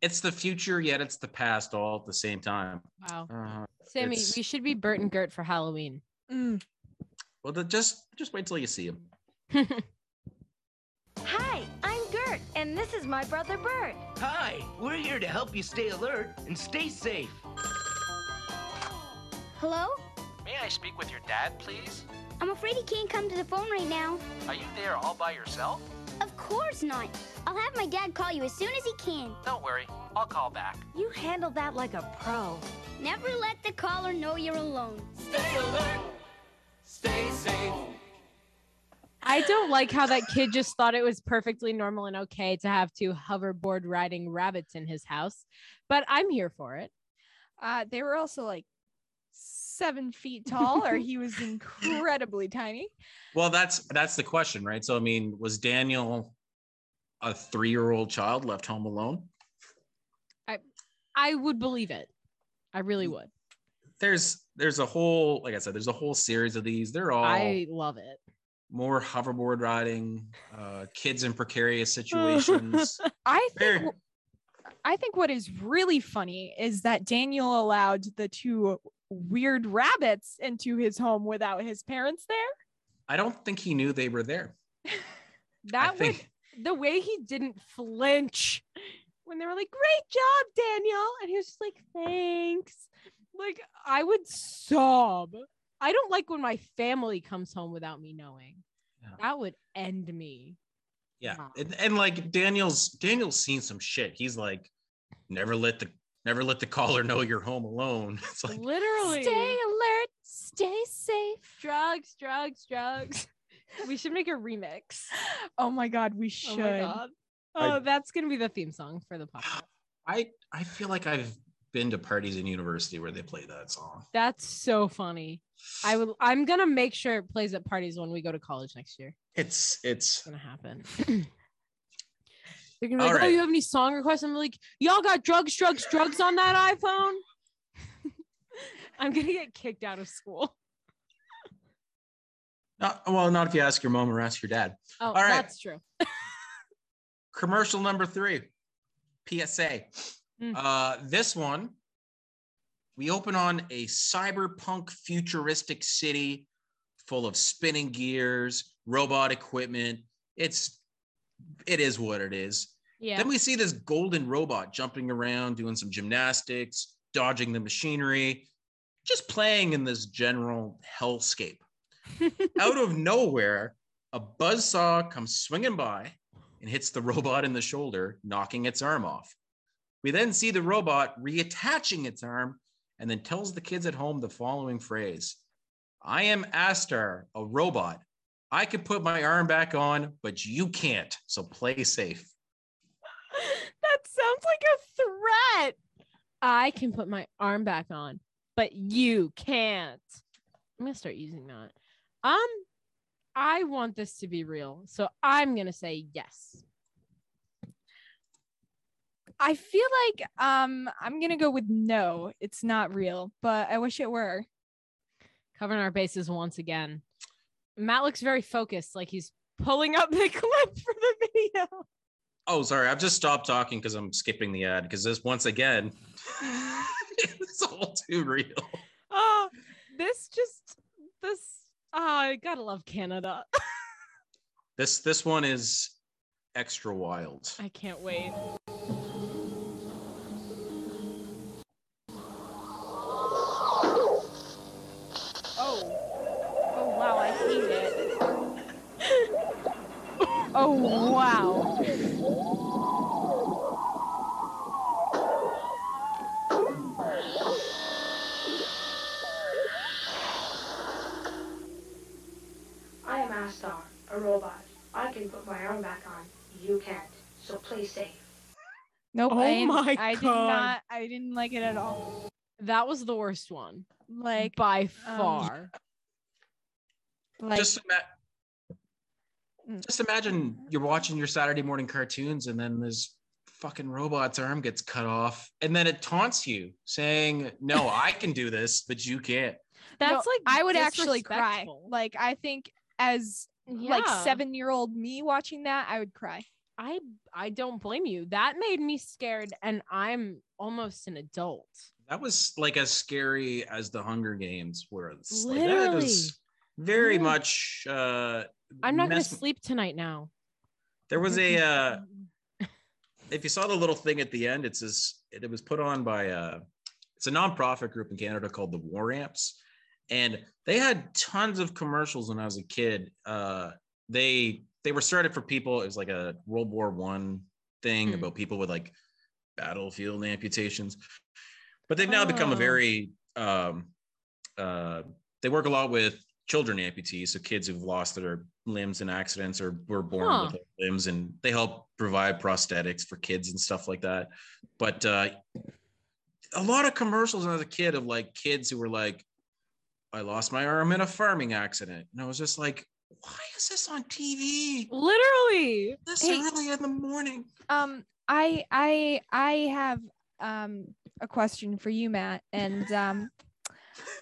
it's the future, yet it's the past, all at the same time. Wow. Uh, Sammy, It's- we should be Bert and Gert for Halloween. well, the, just just wait till you see them. Hi, I'm Gert, and this is my brother Bert. Hi, we're here to help you stay alert and stay safe. Hello? May I speak with your dad, please? I'm afraid he can't come to the phone right now. Are you there all by yourself? Of course not. I'll have my dad call you as soon as he can. Don't worry, I'll call back. You handle that like a pro. Never let the caller know you're alone. Stay alert. Stay safe. I don't like how that kid just thought it was perfectly normal and okay to have two hoverboard riding rabbits in his house, but I'm here for it. Uh, they were also like seven feet tall, or he was incredibly tiny. Well, that's that's the question, right? So, I mean, was Daniel a three year old child left home alone? I I would believe it. I really would. There's there's a whole, like I said, there's a whole series of these. They're all I love it. more hoverboard riding, uh, kids in precarious situations. I think. Very- w- I think what is really funny is that Daniel allowed the two weird rabbits into his home without his parents there. I don't think he knew they were there. That I would think the way he didn't flinch when they were like, "Great job, Daniel," and he was just like, "Thanks." Like I would sob. I don't like when my family comes home without me knowing. Yeah. That would end me. Yeah, Wow. and, and like Daniel's Daniel's seen some shit. He's like, never let the never let the caller know you're home alone. It's like Literally. Stay alert, stay safe. drugs, drugs, drugs. We should make a remix. Oh my god, we Oh should. my god. I- Oh, that's gonna be the theme song for the podcast. I I feel like I've been to parties in university where they play that song. That's so funny. I would I'm gonna make sure it plays at parties when we go to college next year. It's it's It's gonna happen. They're gonna be All like, Oh, you have any song requests? I'm like, y'all got drugs, drugs, drugs on that iPhone? I'm gonna get kicked out of school. Not well, not if you ask your mom or ask your dad. Oh, right. that's true. Commercial number three, PSA. Mm. Uh, this one, we open on a cyberpunk futuristic city full of spinning gears, robot equipment. It's it is what it is. Yeah. Then we see this golden robot jumping around, doing some gymnastics, dodging the machinery, just playing in this general hellscape. Out of nowhere, a buzzsaw comes swinging by and hits the robot in the shoulder, knocking its arm off. We then see the robot reattaching its arm and then tells the kids at home the following phrase I am Astar, a robot. I can put my arm back on, but you can't. So play safe. that sounds like a threat. I can put my arm back on, but you can't. I'm gonna start using that. Um, I want this to be real, so I'm gonna say yes. I feel like um I'm gonna go with no. It's not real, but I wish it were. Covering our bases once again. Matt looks very focused, like he's pulling up the clip for the video. Oh, sorry. I've just stopped talking because I'm skipping the ad because this once again, it's all too real. Oh, this just this. Oh, I gotta love Canada. This this one is extra wild. I can't wait. Oh. Oh wow, I hate it. Oh wow, I hate oh wow. I am Astar, a robot. I can put my arm back on. You can't. So play safe. Nope. Oh I didn't- my I did not. I didn't like it at all. That was the worst one, Like by um, far. like just ima- Mm. just imagine you're watching your Saturday morning cartoons and then this fucking robot's arm gets cut off, and then it taunts you, saying, "No, I can do this, but you can't." That's No, like I would actually cry. Like I think as like seven year old me watching that, I would cry. I I don't blame you. That made me scared, and I'm almost an adult. That was like as scary as the Hunger Games were. It's like, that Literally. was very Yeah. much. Uh, I'm not gonna sleep tonight now. There was a. Uh, if you saw the little thing at the end, it says it was put on by uh it's a nonprofit group in Canada called the War Amps, and they had tons of commercials when I was a kid. Uh, they they were started for people. It was like a World War One thing Hmm. about people with like battlefield amputations, but they've now become a Oh. very um, uh, they work a lot with children amputees, so kids who've lost their limbs in accidents or were born Huh. with limbs, and they help provide prosthetics for kids and stuff like that. But uh, a lot of commercials when I was a kid of like kids who were like, "I lost my arm in a farming accident," and I was just like, "Why is this on TV Literally. this Hey. early in the morning?" Um, I I I have um a question for you, Matt, and um,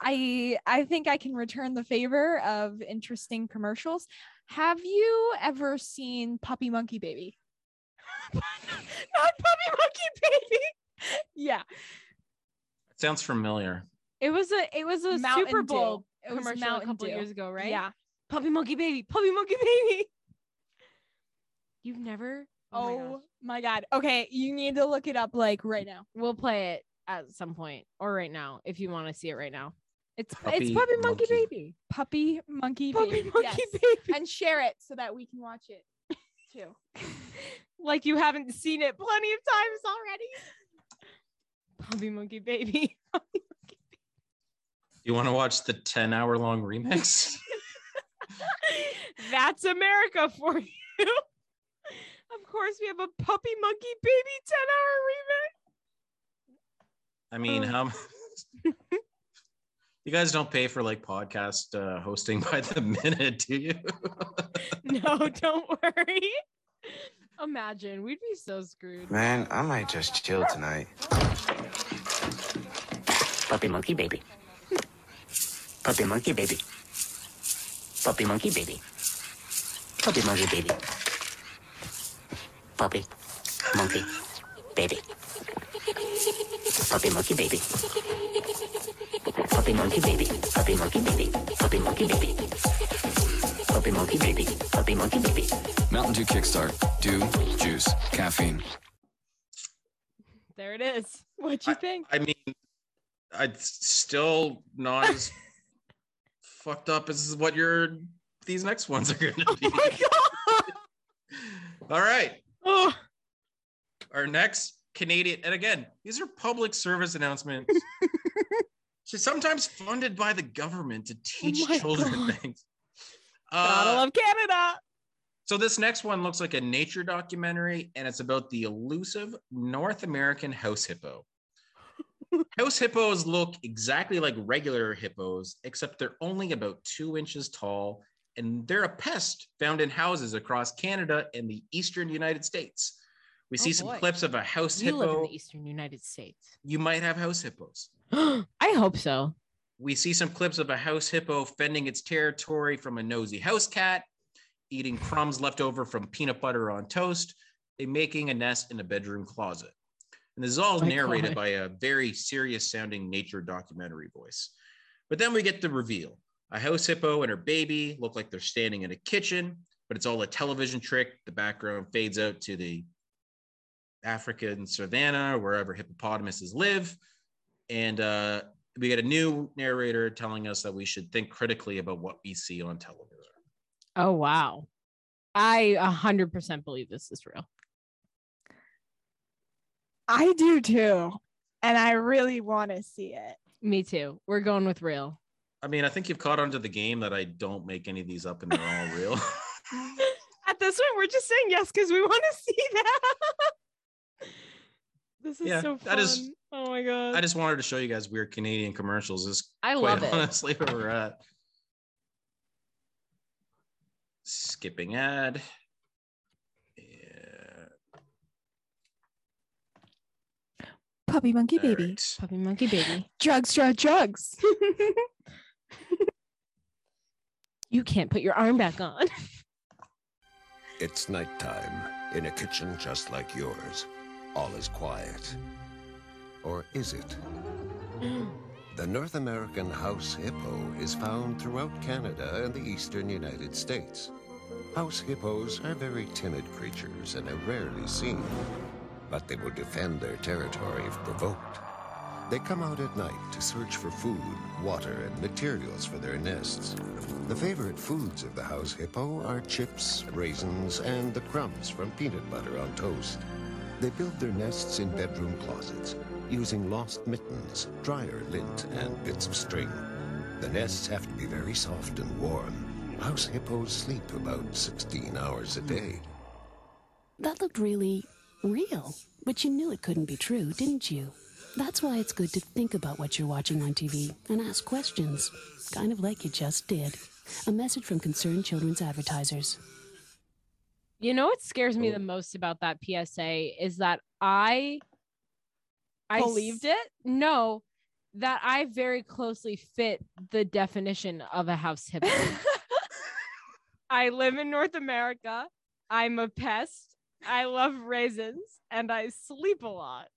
I I think I can return the favor of interesting commercials. Have you ever seen Puppy Monkey Baby? Not Puppy Monkey Baby. yeah, Sounds familiar. It was a it was a Mountain Super Dew. Bowl It was commercial a couple Dew. years ago, right? Yeah. Puppy monkey baby, puppy monkey baby. You've never? Oh, my oh gosh. my god. Okay, you need to look it up like right now. we'll play it at some point or right now if you want to see it right now. It's Puppy it's Puppy Monkey, Monkey. Baby. Puppy Monkey Puppy Baby. monkey yes. baby. And share it so that we can watch it too. like you haven't seen it plenty of times already. Puppy monkey baby. You want to watch the ten-hour long remix? That's America for you. of course, we have a puppy monkey baby 10 hour remix. I mean, Oh. how you guys don't pay for like podcast uh, hosting by the minute, do you? No, don't worry. Imagine we'd be so screwed. Man, I might just chill tonight. Puppy monkey baby. Puppy monkey baby. Puppy monkey baby. Puppy monkey baby. Puppy monkey baby. Puppy monkey baby. Puppy monkey baby. Puppy monkey baby. Puppy monkey baby. Puppy monkey baby. Puppy monkey baby. Mountain Dew Kickstart. Dew, juice, caffeine. There it is. What'd you think? I mean, I'd still not as fucked up as what your these next ones are going to be. Oh my god. All right, Oh, our next Canadian, and again, these are public service announcements. so sometimes funded by the government to teach Oh children God. things. gotta Uh, love Canada. So this next one looks like a nature documentary, and it's about the elusive North American house hippo. house hippos look exactly like regular hippos, except they're only about two inches tall, and they're a pest found in houses across Canada and the eastern United States. We oh, see Oh, some clips of a house You live in the eastern United States. You might have house hippos. I hope so. We see some clips of a house hippo fending its territory from a nosy house cat, eating crumbs left over from peanut butter on toast, and making a nest in a bedroom closet. And this is all My narrated God. by a very serious sounding nature documentary voice. But then we get the reveal. A house hippo and her baby look like they're standing in a kitchen, but it's all a television trick. The background fades out to the African savannah, wherever hippopotamuses live. And uh, we get a new narrator telling us that we should think critically about what we see on television. Oh wow. I a hundred percent believe this is real. I do too. And I really want to see it. Me too. We're going with real. I mean, I think you've caught on to the game that I don't make any of these up and they're all real. At this point, we're just saying yes because we want to see that. this is Yeah, so fun. that is- oh my god. I just wanted to show you guys weird Canadian commercials. Is I quite love it. honestly where we're at. Skipping ad. Puppy monkey All baby. right. Puppy monkey baby. Drugs, drugs, drugs. You can't put your arm back on. It's nighttime in a kitchen just like yours. All is quiet. Or is it? The North American house hippo is found throughout Canada and the eastern United States. House hippos are very timid creatures and are rarely seen, but they will defend their territory if provoked. They come out at night to search for food, water, and materials for their nests. The favorite foods of the house hippo are chips, raisins, and the crumbs from peanut butter on toast. They build their nests in bedroom closets using lost mittens, dryer lint, and bits of string. The nests have to be very soft and warm. House hippos sleep about 16 hours a day. That looked really real, but you knew it couldn't be true, didn't you? That's why it's good to think about what you're watching on TV and ask questions, kind of like you just did. A message from Concerned Children's Advertisers. You know what scares me oh. the most about that PSA is that I I Believed it? No, that I very closely fit the definition of a house hippo. I live in North America. I'm a pest. I love raisins and I sleep a lot.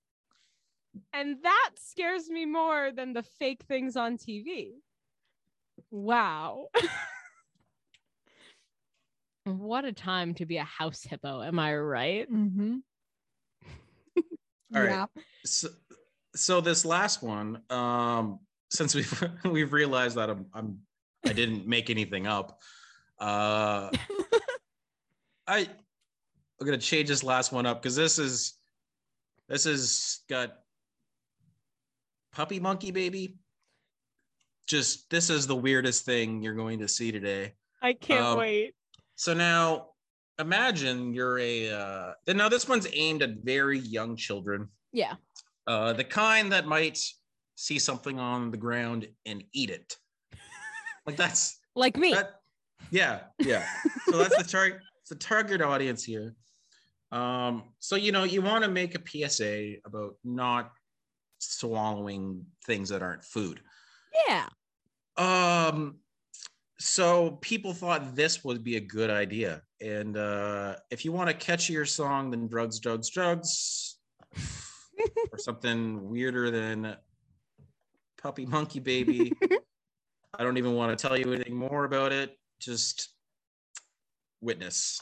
And that scares me more than the fake things on TV. Wow. what a time to be a house hippo, am I right? Mm-hmm. All right. So, so this last one, um, since we've we've realized that I'm, I'm I didn't make anything up, uh, I I'm gonna change this last one up because this is this is got puppy monkey baby. Just this is the weirdest thing you're going to see today. I can't Um, wait. So now imagine you're a uh now this one's aimed at very young children. Yeah. Uh the kind that might see something on the ground and eat it. Like that's Like me. that- yeah, yeah. So that's the target the target audience here. Um so you know you want to make a PSA about not swallowing things that aren't food. Yeah. Um, so people thought this would be a good idea. And uh, if you want a catchier song than Drugs, Drugs, Drugs, or something weirder than Puppy Monkey Baby, I don't even want to tell you anything more about it. Just witness.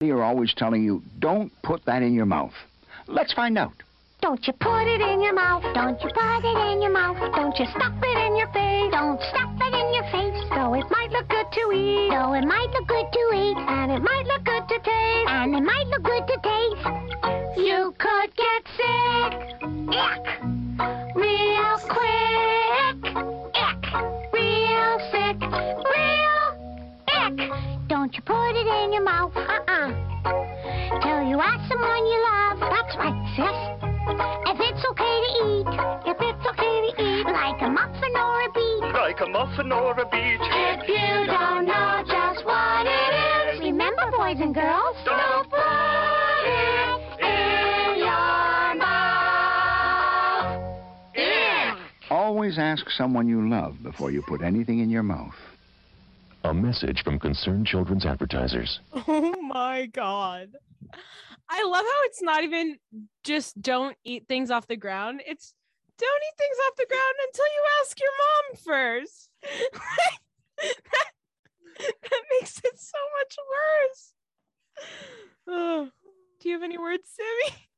You're always telling you, don't put that in your mouth. Let's find out. Don't you put it in your mouth. Don't you put it in your mouth. Don't you stuff it in your face. Don't stuff it in your face. Though it might look good to eat. Though it might look good to eat. And it might look good to taste. And it might look good to taste. You could get sick. Ick. Real quick. Ick. Real sick. Real ick. Don't you put it in your mouth. Uh-uh. Till you ask someone you love. That's right, sis. If it's okay to eat, if it's okay to eat, like a muffin or a beet. Like a muffin or a beach. If you don't know just what it is, remember, boys and girls, don't put it in your mouth. Yeah. Always ask someone you love before you put anything in your mouth. A message from Concerned Children's Advertisers. Oh my god. I love how it's not even just don't eat things off the ground. It's don't eat things off the ground until you ask your mom first. that, that makes it so much worse. Oh, do you have any words, Sammy?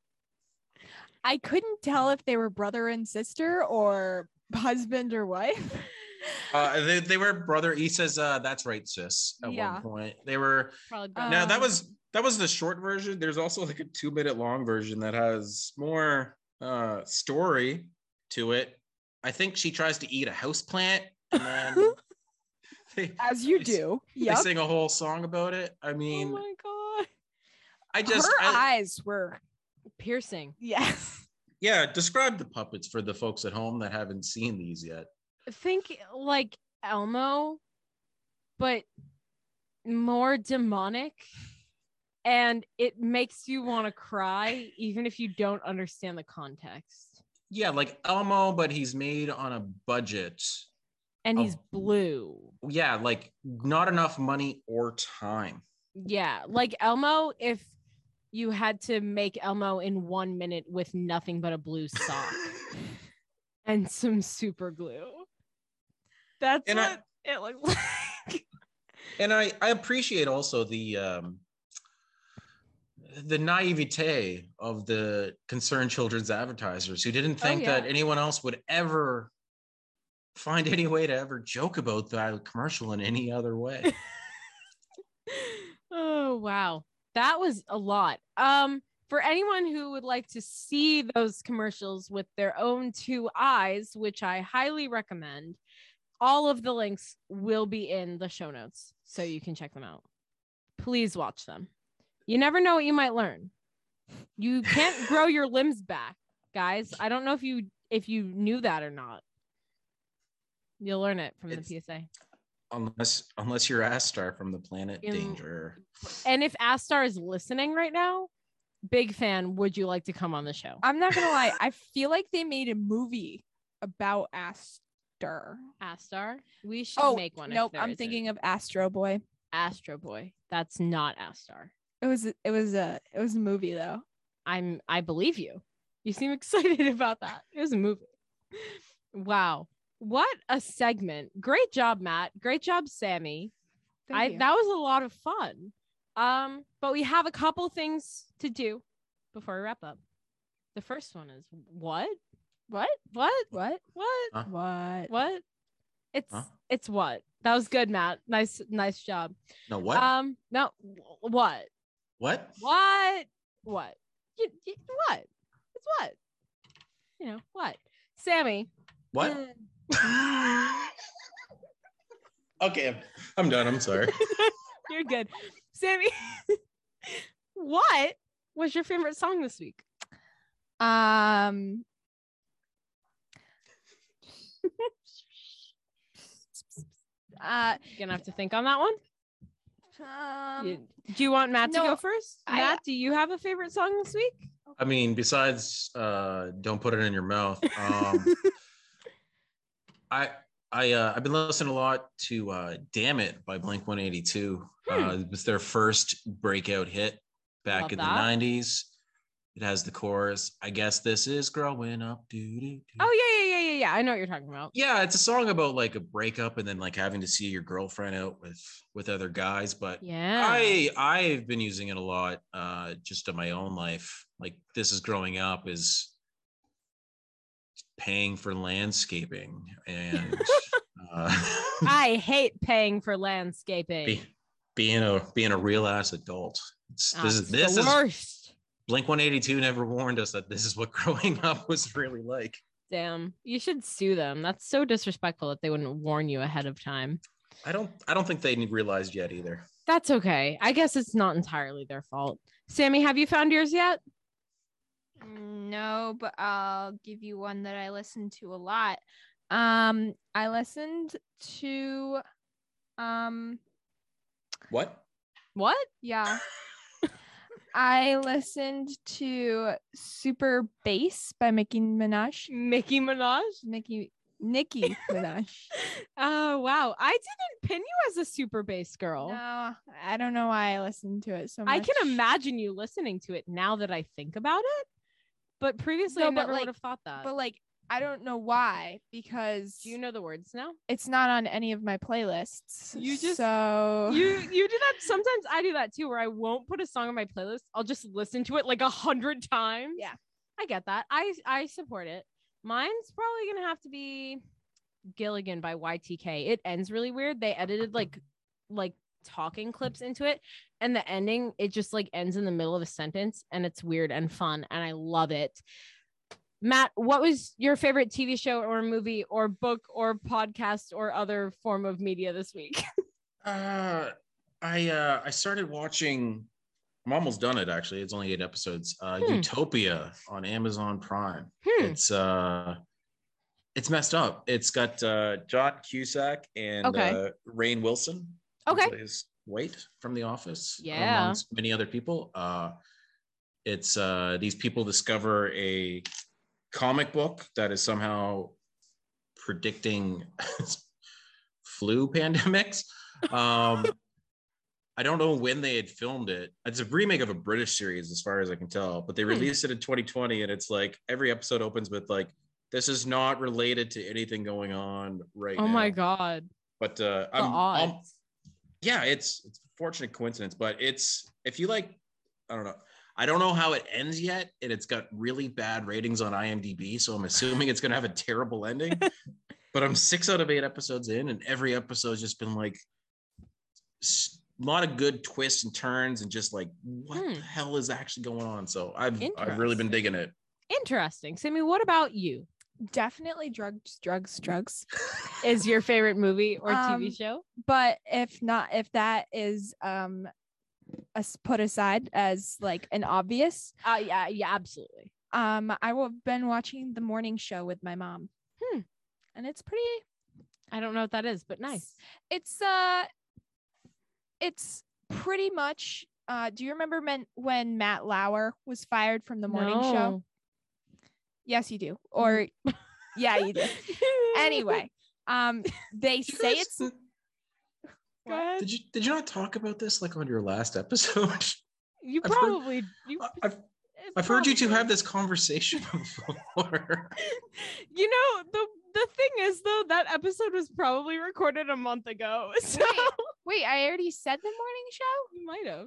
I couldn't tell if they were brother and sister or husband or wife. Uh, they, they were brother. He says, uh, "That's right, sis." At Yeah. one point, they were. Now that was that was the short version. There's also like a two minute long version that has more uh, story to it. I think she tries to eat a house plant, they, As you do. they sing a whole song about it. I mean, Oh my god. I just Her I- eyes were piercing. Yes. yeah. Describe the puppets for the folks at home that haven't seen these yet. Think like Elmo, but more demonic. and it makes you want to cry even if you don't understand the context. Yeah, like Elmo, but he's made on a budget. And of- he's blue. Yeah, like not enough money or time. Yeah, like Elmo if you had to make Elmo in 1 minute with nothing but a blue sock and some super glue. That's And I- what it looks like. and I I appreciate also the um the naivete of the concerned children's advertisers who didn't Oh, think that anyone else would ever find any way to ever joke about that commercial in any other way. Oh wow. That was a lot. Um for anyone who would like to see those commercials with their own two eyes, which I highly recommend, all of the links will be in the show notes so you can check them out. Please watch them. You never know what you might learn. You can't grow your limbs back, guys. I don't know if you if you knew that or not. You'll learn it from It's- the PSA. unless unless you're Astar from the planet In- Danger. And if Astar is listening right now, big fan, would you like to come on the show? I'm not gonna lie. I feel like they made a movie about Astar. Astar? We should Oh make one. nope. I'm thinking of Astro Boy. Astro Boy. That's not Astar. It was it was a it was a movie though. I'm I believe you. You seem excited about that. It was a movie. Wow. What a segment. Great job, Matt. Great job, Sammy. Thank I you. that was a lot of fun. Um, but we have a couple things to do before we wrap up. The first one is what? What? What? What? What? Huh? What? What? It's Huh? it's what? That was good, Matt. Nice nice job. No, what? Um, no, what? what? What? What? You, you, what? It's what? You know what? Sammy. What? okay, I'm, I'm done. I'm sorry. You're good. Sammy. what was your favorite song this week? Um. Uh, You're Gonna have to think on that one. um You- do you want Matt to go first? I- Matt, do you have a favorite song this week? I mean, besides uh don't put it in your mouth. Um I I uh I've been listening a lot to uh Damn It by Blink 182. Uh it was their first breakout hit back Love in that. the 90s. It has the chorus. I guess this is growing up. Doo-doo-doo. Oh yeah, yeah, yeah, yeah, yeah. I know what you're talking about. Yeah, it's a song about like a breakup and then like having to see your girlfriend out with with other guys. But Yeah. I I've been using it a lot uh just in my own life. Like this is growing up is paying for landscaping and uh I hate paying for landscaping. be, being a being a real ass adult. It's, Ah, this is this the is worst. Blink 182 never warned us that this is what growing up was really like. Damn, you should sue them. That's so disrespectful that they wouldn't warn you ahead of time. I don't I don't think they realized yet either. That's okay. I guess it's not entirely their fault. Sammy, have you found yours yet? No, but I'll give you one that I listen to a lot. Um, I listened to, um, What? What? yeah. I listened to Super Bass by Mickey Minaj. Mickey Minaj? Mickey Nicki Minaj. Oh wow. I didn't pin you as a super bass girl. No, I don't know why I listened to it so much. I can imagine you listening to it now that I think about it. But previously I but, never like- would have thought that. but like I don't know why because Do you know the words now? it's not on any of my playlists. You just- so You you do that sometimes I do that too where I won't put a song on my playlist. I'll just listen to it like a hundred times. Yeah. I get that. I I support it. Mine's probably gonna have to be Gilligan by YTK. It ends really weird. They edited like like talking clips into it, and the ending it just like ends in the middle of a sentence, and it's weird and fun, and I love it. Matt, what was your favorite TV show or movie or book or podcast or other form of media this week? Uh, I uh, I started watching. I'm almost done it actually. It's only eight episodes. Uh, Hmm. Utopia on Amazon Prime. Hmm. It's uh, it's messed up. It's got uh, John Cusack and Okay. uh, Rainn Wilson. Okay. plays Dwight from The Office, Yeah. amongst many other people. Uh, it's uh, these people discover a comic book that is somehow predicting flu pandemics. Um, I don't know when they had filmed it. It's a remake of a British series, as far as I can tell, but they Hmm. released it in 2020, and it's like every episode opens with like, "This is not related to anything going on right now. oh now." my god. But uh, The I'm, I'm yeah, it's it's a fortunate coincidence, but it's if you like, I don't know. I don't know how it ends yet, and it's got really bad ratings on IMDb, so I'm assuming it's gonna have a terrible ending. but I'm six out of eight episodes in, and every episode's just been like a lot of good twists and turns, and just like what Hmm. the hell is actually going on. So I've I've really been digging it. Interesting. Sammy, what about you? Definitely drugs, drugs, drugs. Is your favorite movie or TV Um, show? But if not, if that is um as put aside as like an obvious, uh yeah, yeah, absolutely. Um, I will have been watching the morning show with my mom. Hmm. And it's pretty I don't know what that is, but nice. it's uh it's pretty much uh do you remember when when Matt Lauer was fired from the morning show? Yes, you do. Or yeah, you do. anyway, um they say it's Go ahead. Did you did you not talk about this like on your last episode? You I've heard- probably you I've I've heard you two have this conversation before. you know the the thing is though that episode was probably recorded a month ago so wait i already said the morning show you might have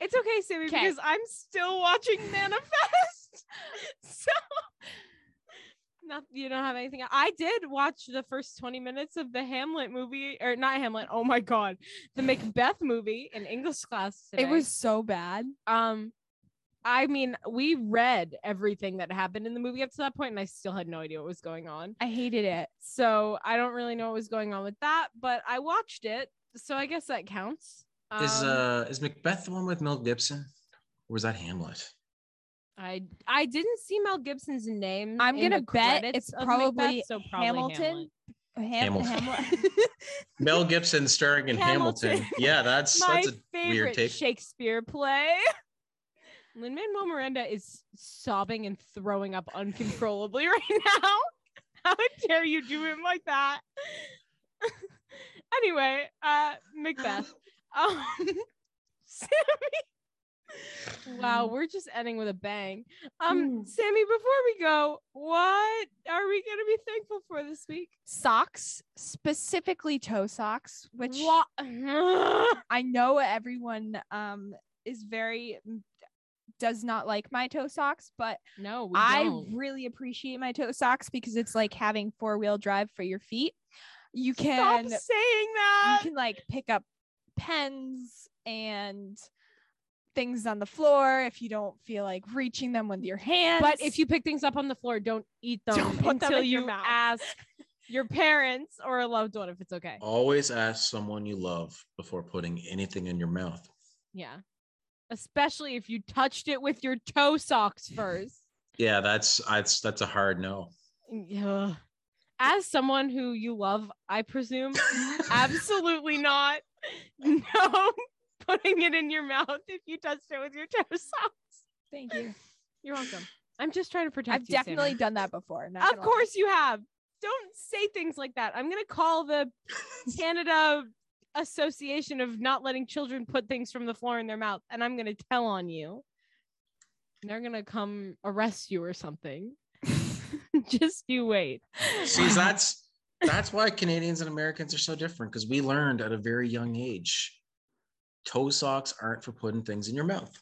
it's okay sammy 'Kay. because i'm still watching manifest so not you don't have anything i did watch the first 20 minutes of the hamlet movie or not hamlet oh my god the macbeth movie in english class it was so bad. um I mean, we read everything that happened in the movie up to that point, and I still had no idea what was going on. I hated it. So I don't really know what was going on with that, but I watched it, so I guess that counts. is Um, uh is Macbeth the one with Mel Gibson? Or was that Hamlet? I I didn't see Mel Gibson's name. I'm gonna bet it's probably, Macbeth, so probably Hamilton. Ham- Hamilton. Mel Gibson starring in Hamilton. Hamilton. Yeah, that's My that's a favorite weird take. Shakespeare play. Lin Manuel Miranda is sobbing and throwing up uncontrollably right now. How dare you do him like that? anyway, uh, Macbeth. Um, Sammy. Wow, we're just ending with a bang. Um, Sammy, before we go, what are we gonna be thankful for this week? socks, specifically toe socks, which? I know everyone um is very does not like my toe socks, but no, I don't. really appreciate my toe socks because it's like having four wheel drive for your feet. You Stop can saying that. you can like pick up pens and things on the floor if you don't feel like reaching them with your hands. But if you pick things up on the floor, don't eat them Don't put them until in your you mouth. ask your parents or a loved one if it's okay. Always ask someone you love before putting anything in your mouth. Yeah. Especially if you touched it with your toe socks first. Yeah, that's that's that's a hard no. Ugh. As someone who you love, I presume, absolutely not. No putting it in your mouth if you touched it with your toe socks. Thank you. You're welcome. I'm just trying to protect I've you. definitely Sammy. done that before. not Of gonna lie. course you have. Don't say things like that. I'm gonna call the Canada Association of not letting children put things from the floor in their mouth, and I'm gonna tell on you. And they're gonna come arrest you or something. Just you wait. See, that's that's why Canadians and Americans are so different because we learned at a very young age toe socks aren't for putting things in your mouth.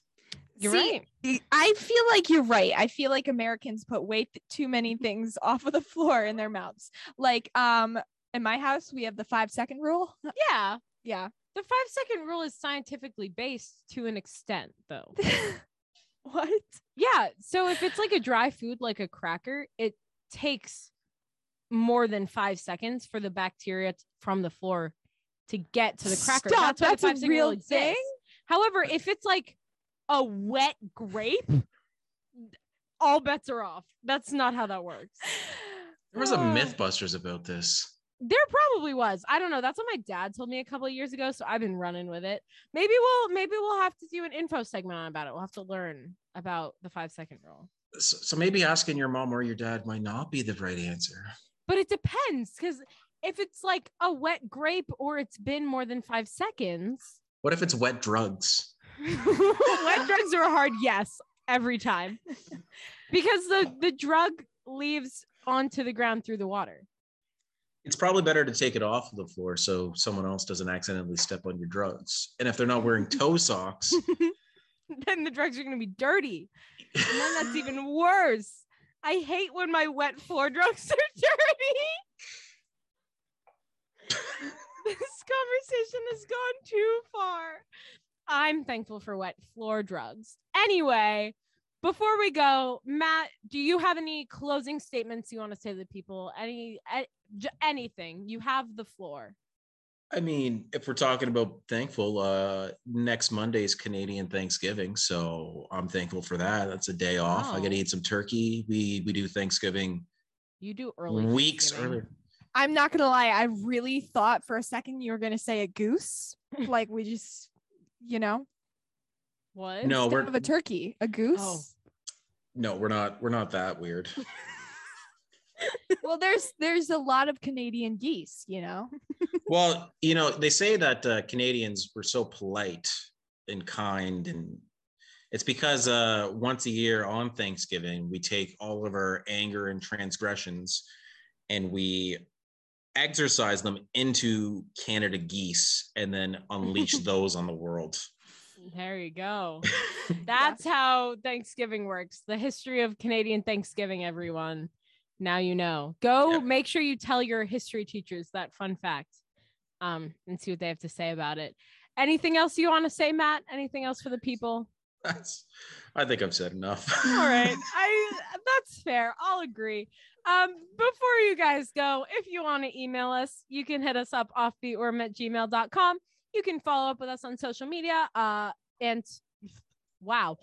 You're See, right. I feel like you're right. I feel like Americans put way th- too many things off of the floor in their mouths. Like, um, in my house, we have the five second rule. Yeah. Yeah. The five second rule is scientifically based to an extent, though. what? Yeah. So if it's like a dry food, like a cracker, it takes more than five seconds for the bacteria t- from the floor to get to the cracker. Stop, why the that's a five-second real rule exists. thing? However, if it's like a wet grape, all bets are off. That's not how that works. There was a. MythBusters about this. There probably was. I don't know. That's what my dad told me a couple of years ago. So I've been running with it. Maybe we'll maybe we'll have to do an info segment on about it. We'll have to learn about the five second rule. So, so maybe asking your mom or your dad might not be the right answer. But it depends because if it's like a wet grape or it's been more than five seconds, What if it's wet drugs? wet drugs are a hard yes every time because the the drug leaves onto the ground through the water. It's probably better to take it off the floor so someone else doesn't accidentally step on your drugs. And if they're not wearing toe socks, then the drugs are going to be dirty. And then that's even worse. I hate when my wet floor drugs are dirty. this conversation has gone too far. I'm thankful for wet floor drugs. Anyway, before we go, Matt, do you have any closing statements you want to say to the people? Any, anything? You have the floor. I mean, if we're talking about thankful, uh next Monday is Canadian Thanksgiving, so I'm thankful for that. That's a day off. I get to Oh. eat some turkey. We we do Thanksgiving You do early weeks earlier. I'm not gonna lie, I really thought for a second you were gonna say a goose. like we just, you know, What? No, instead we're of a turkey, a goose. Oh. no, we're not. We're not that weird. well, there's there's a lot of Canadian geese, you know. well, you know, they say that uh, Canadians were so polite and kind, and it's because uh, once a year on Thanksgiving we take all of our anger and transgressions, and we exercise them into Canada geese, and then unleash those on the world. There you go. That's how Thanksgiving works. The history of Canadian Thanksgiving, everyone. Now you know. Go make sure you tell your history teachers that fun fact um, and see what they have to say about it. Anything else you want to say, Matt? Anything else for the people? That's. I think I've said enough. All right. I that's fair. I'll agree. Um, before you guys go, if you want to email us, you can hit us up offbeatworm at gmail.com. You can follow up with us on social media. Uh and wow,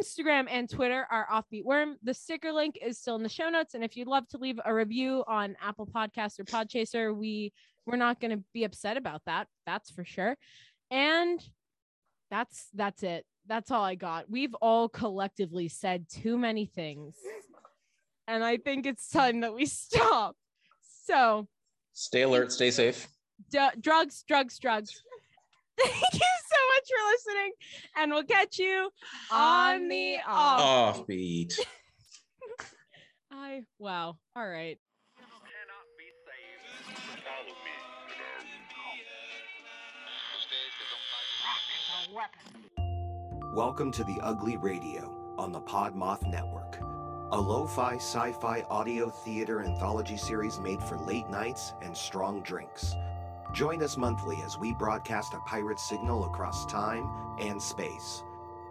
Instagram and Twitter are offbeat worm. The sticker link is still in the show notes. And if you'd love to leave a review on Apple Podcasts or Podchaser, we we're not gonna be upset about that. That's for sure. And that's that's it. That's all I got. We've all collectively said too many things. And I think it's time that we stop. So, Stay alert. Stay safe. d- drugs, drugs, drugs. Thank you so much for listening. And we'll catch you on the off. Offbeat. I wow. All right. Welcome to the Ugly Radio on the Podmoth Network, a lo fi sci fi audio theater anthology series made for late nights and strong drinks. Join us monthly as we broadcast a pirate signal across time and space,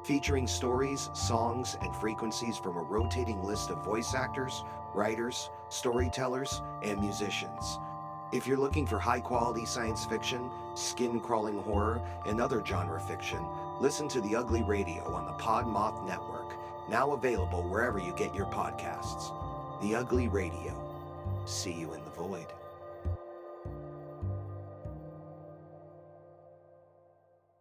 featuring stories, songs, and frequencies from a rotating list of voice actors, writers, storytellers, and musicians. If you're looking for high quality science fiction, skin crawling horror, and other genre fiction, listen to The Ugly Radio on the Podmoth Network, now available wherever you get your podcasts. The Ugly Radio. See you in the void.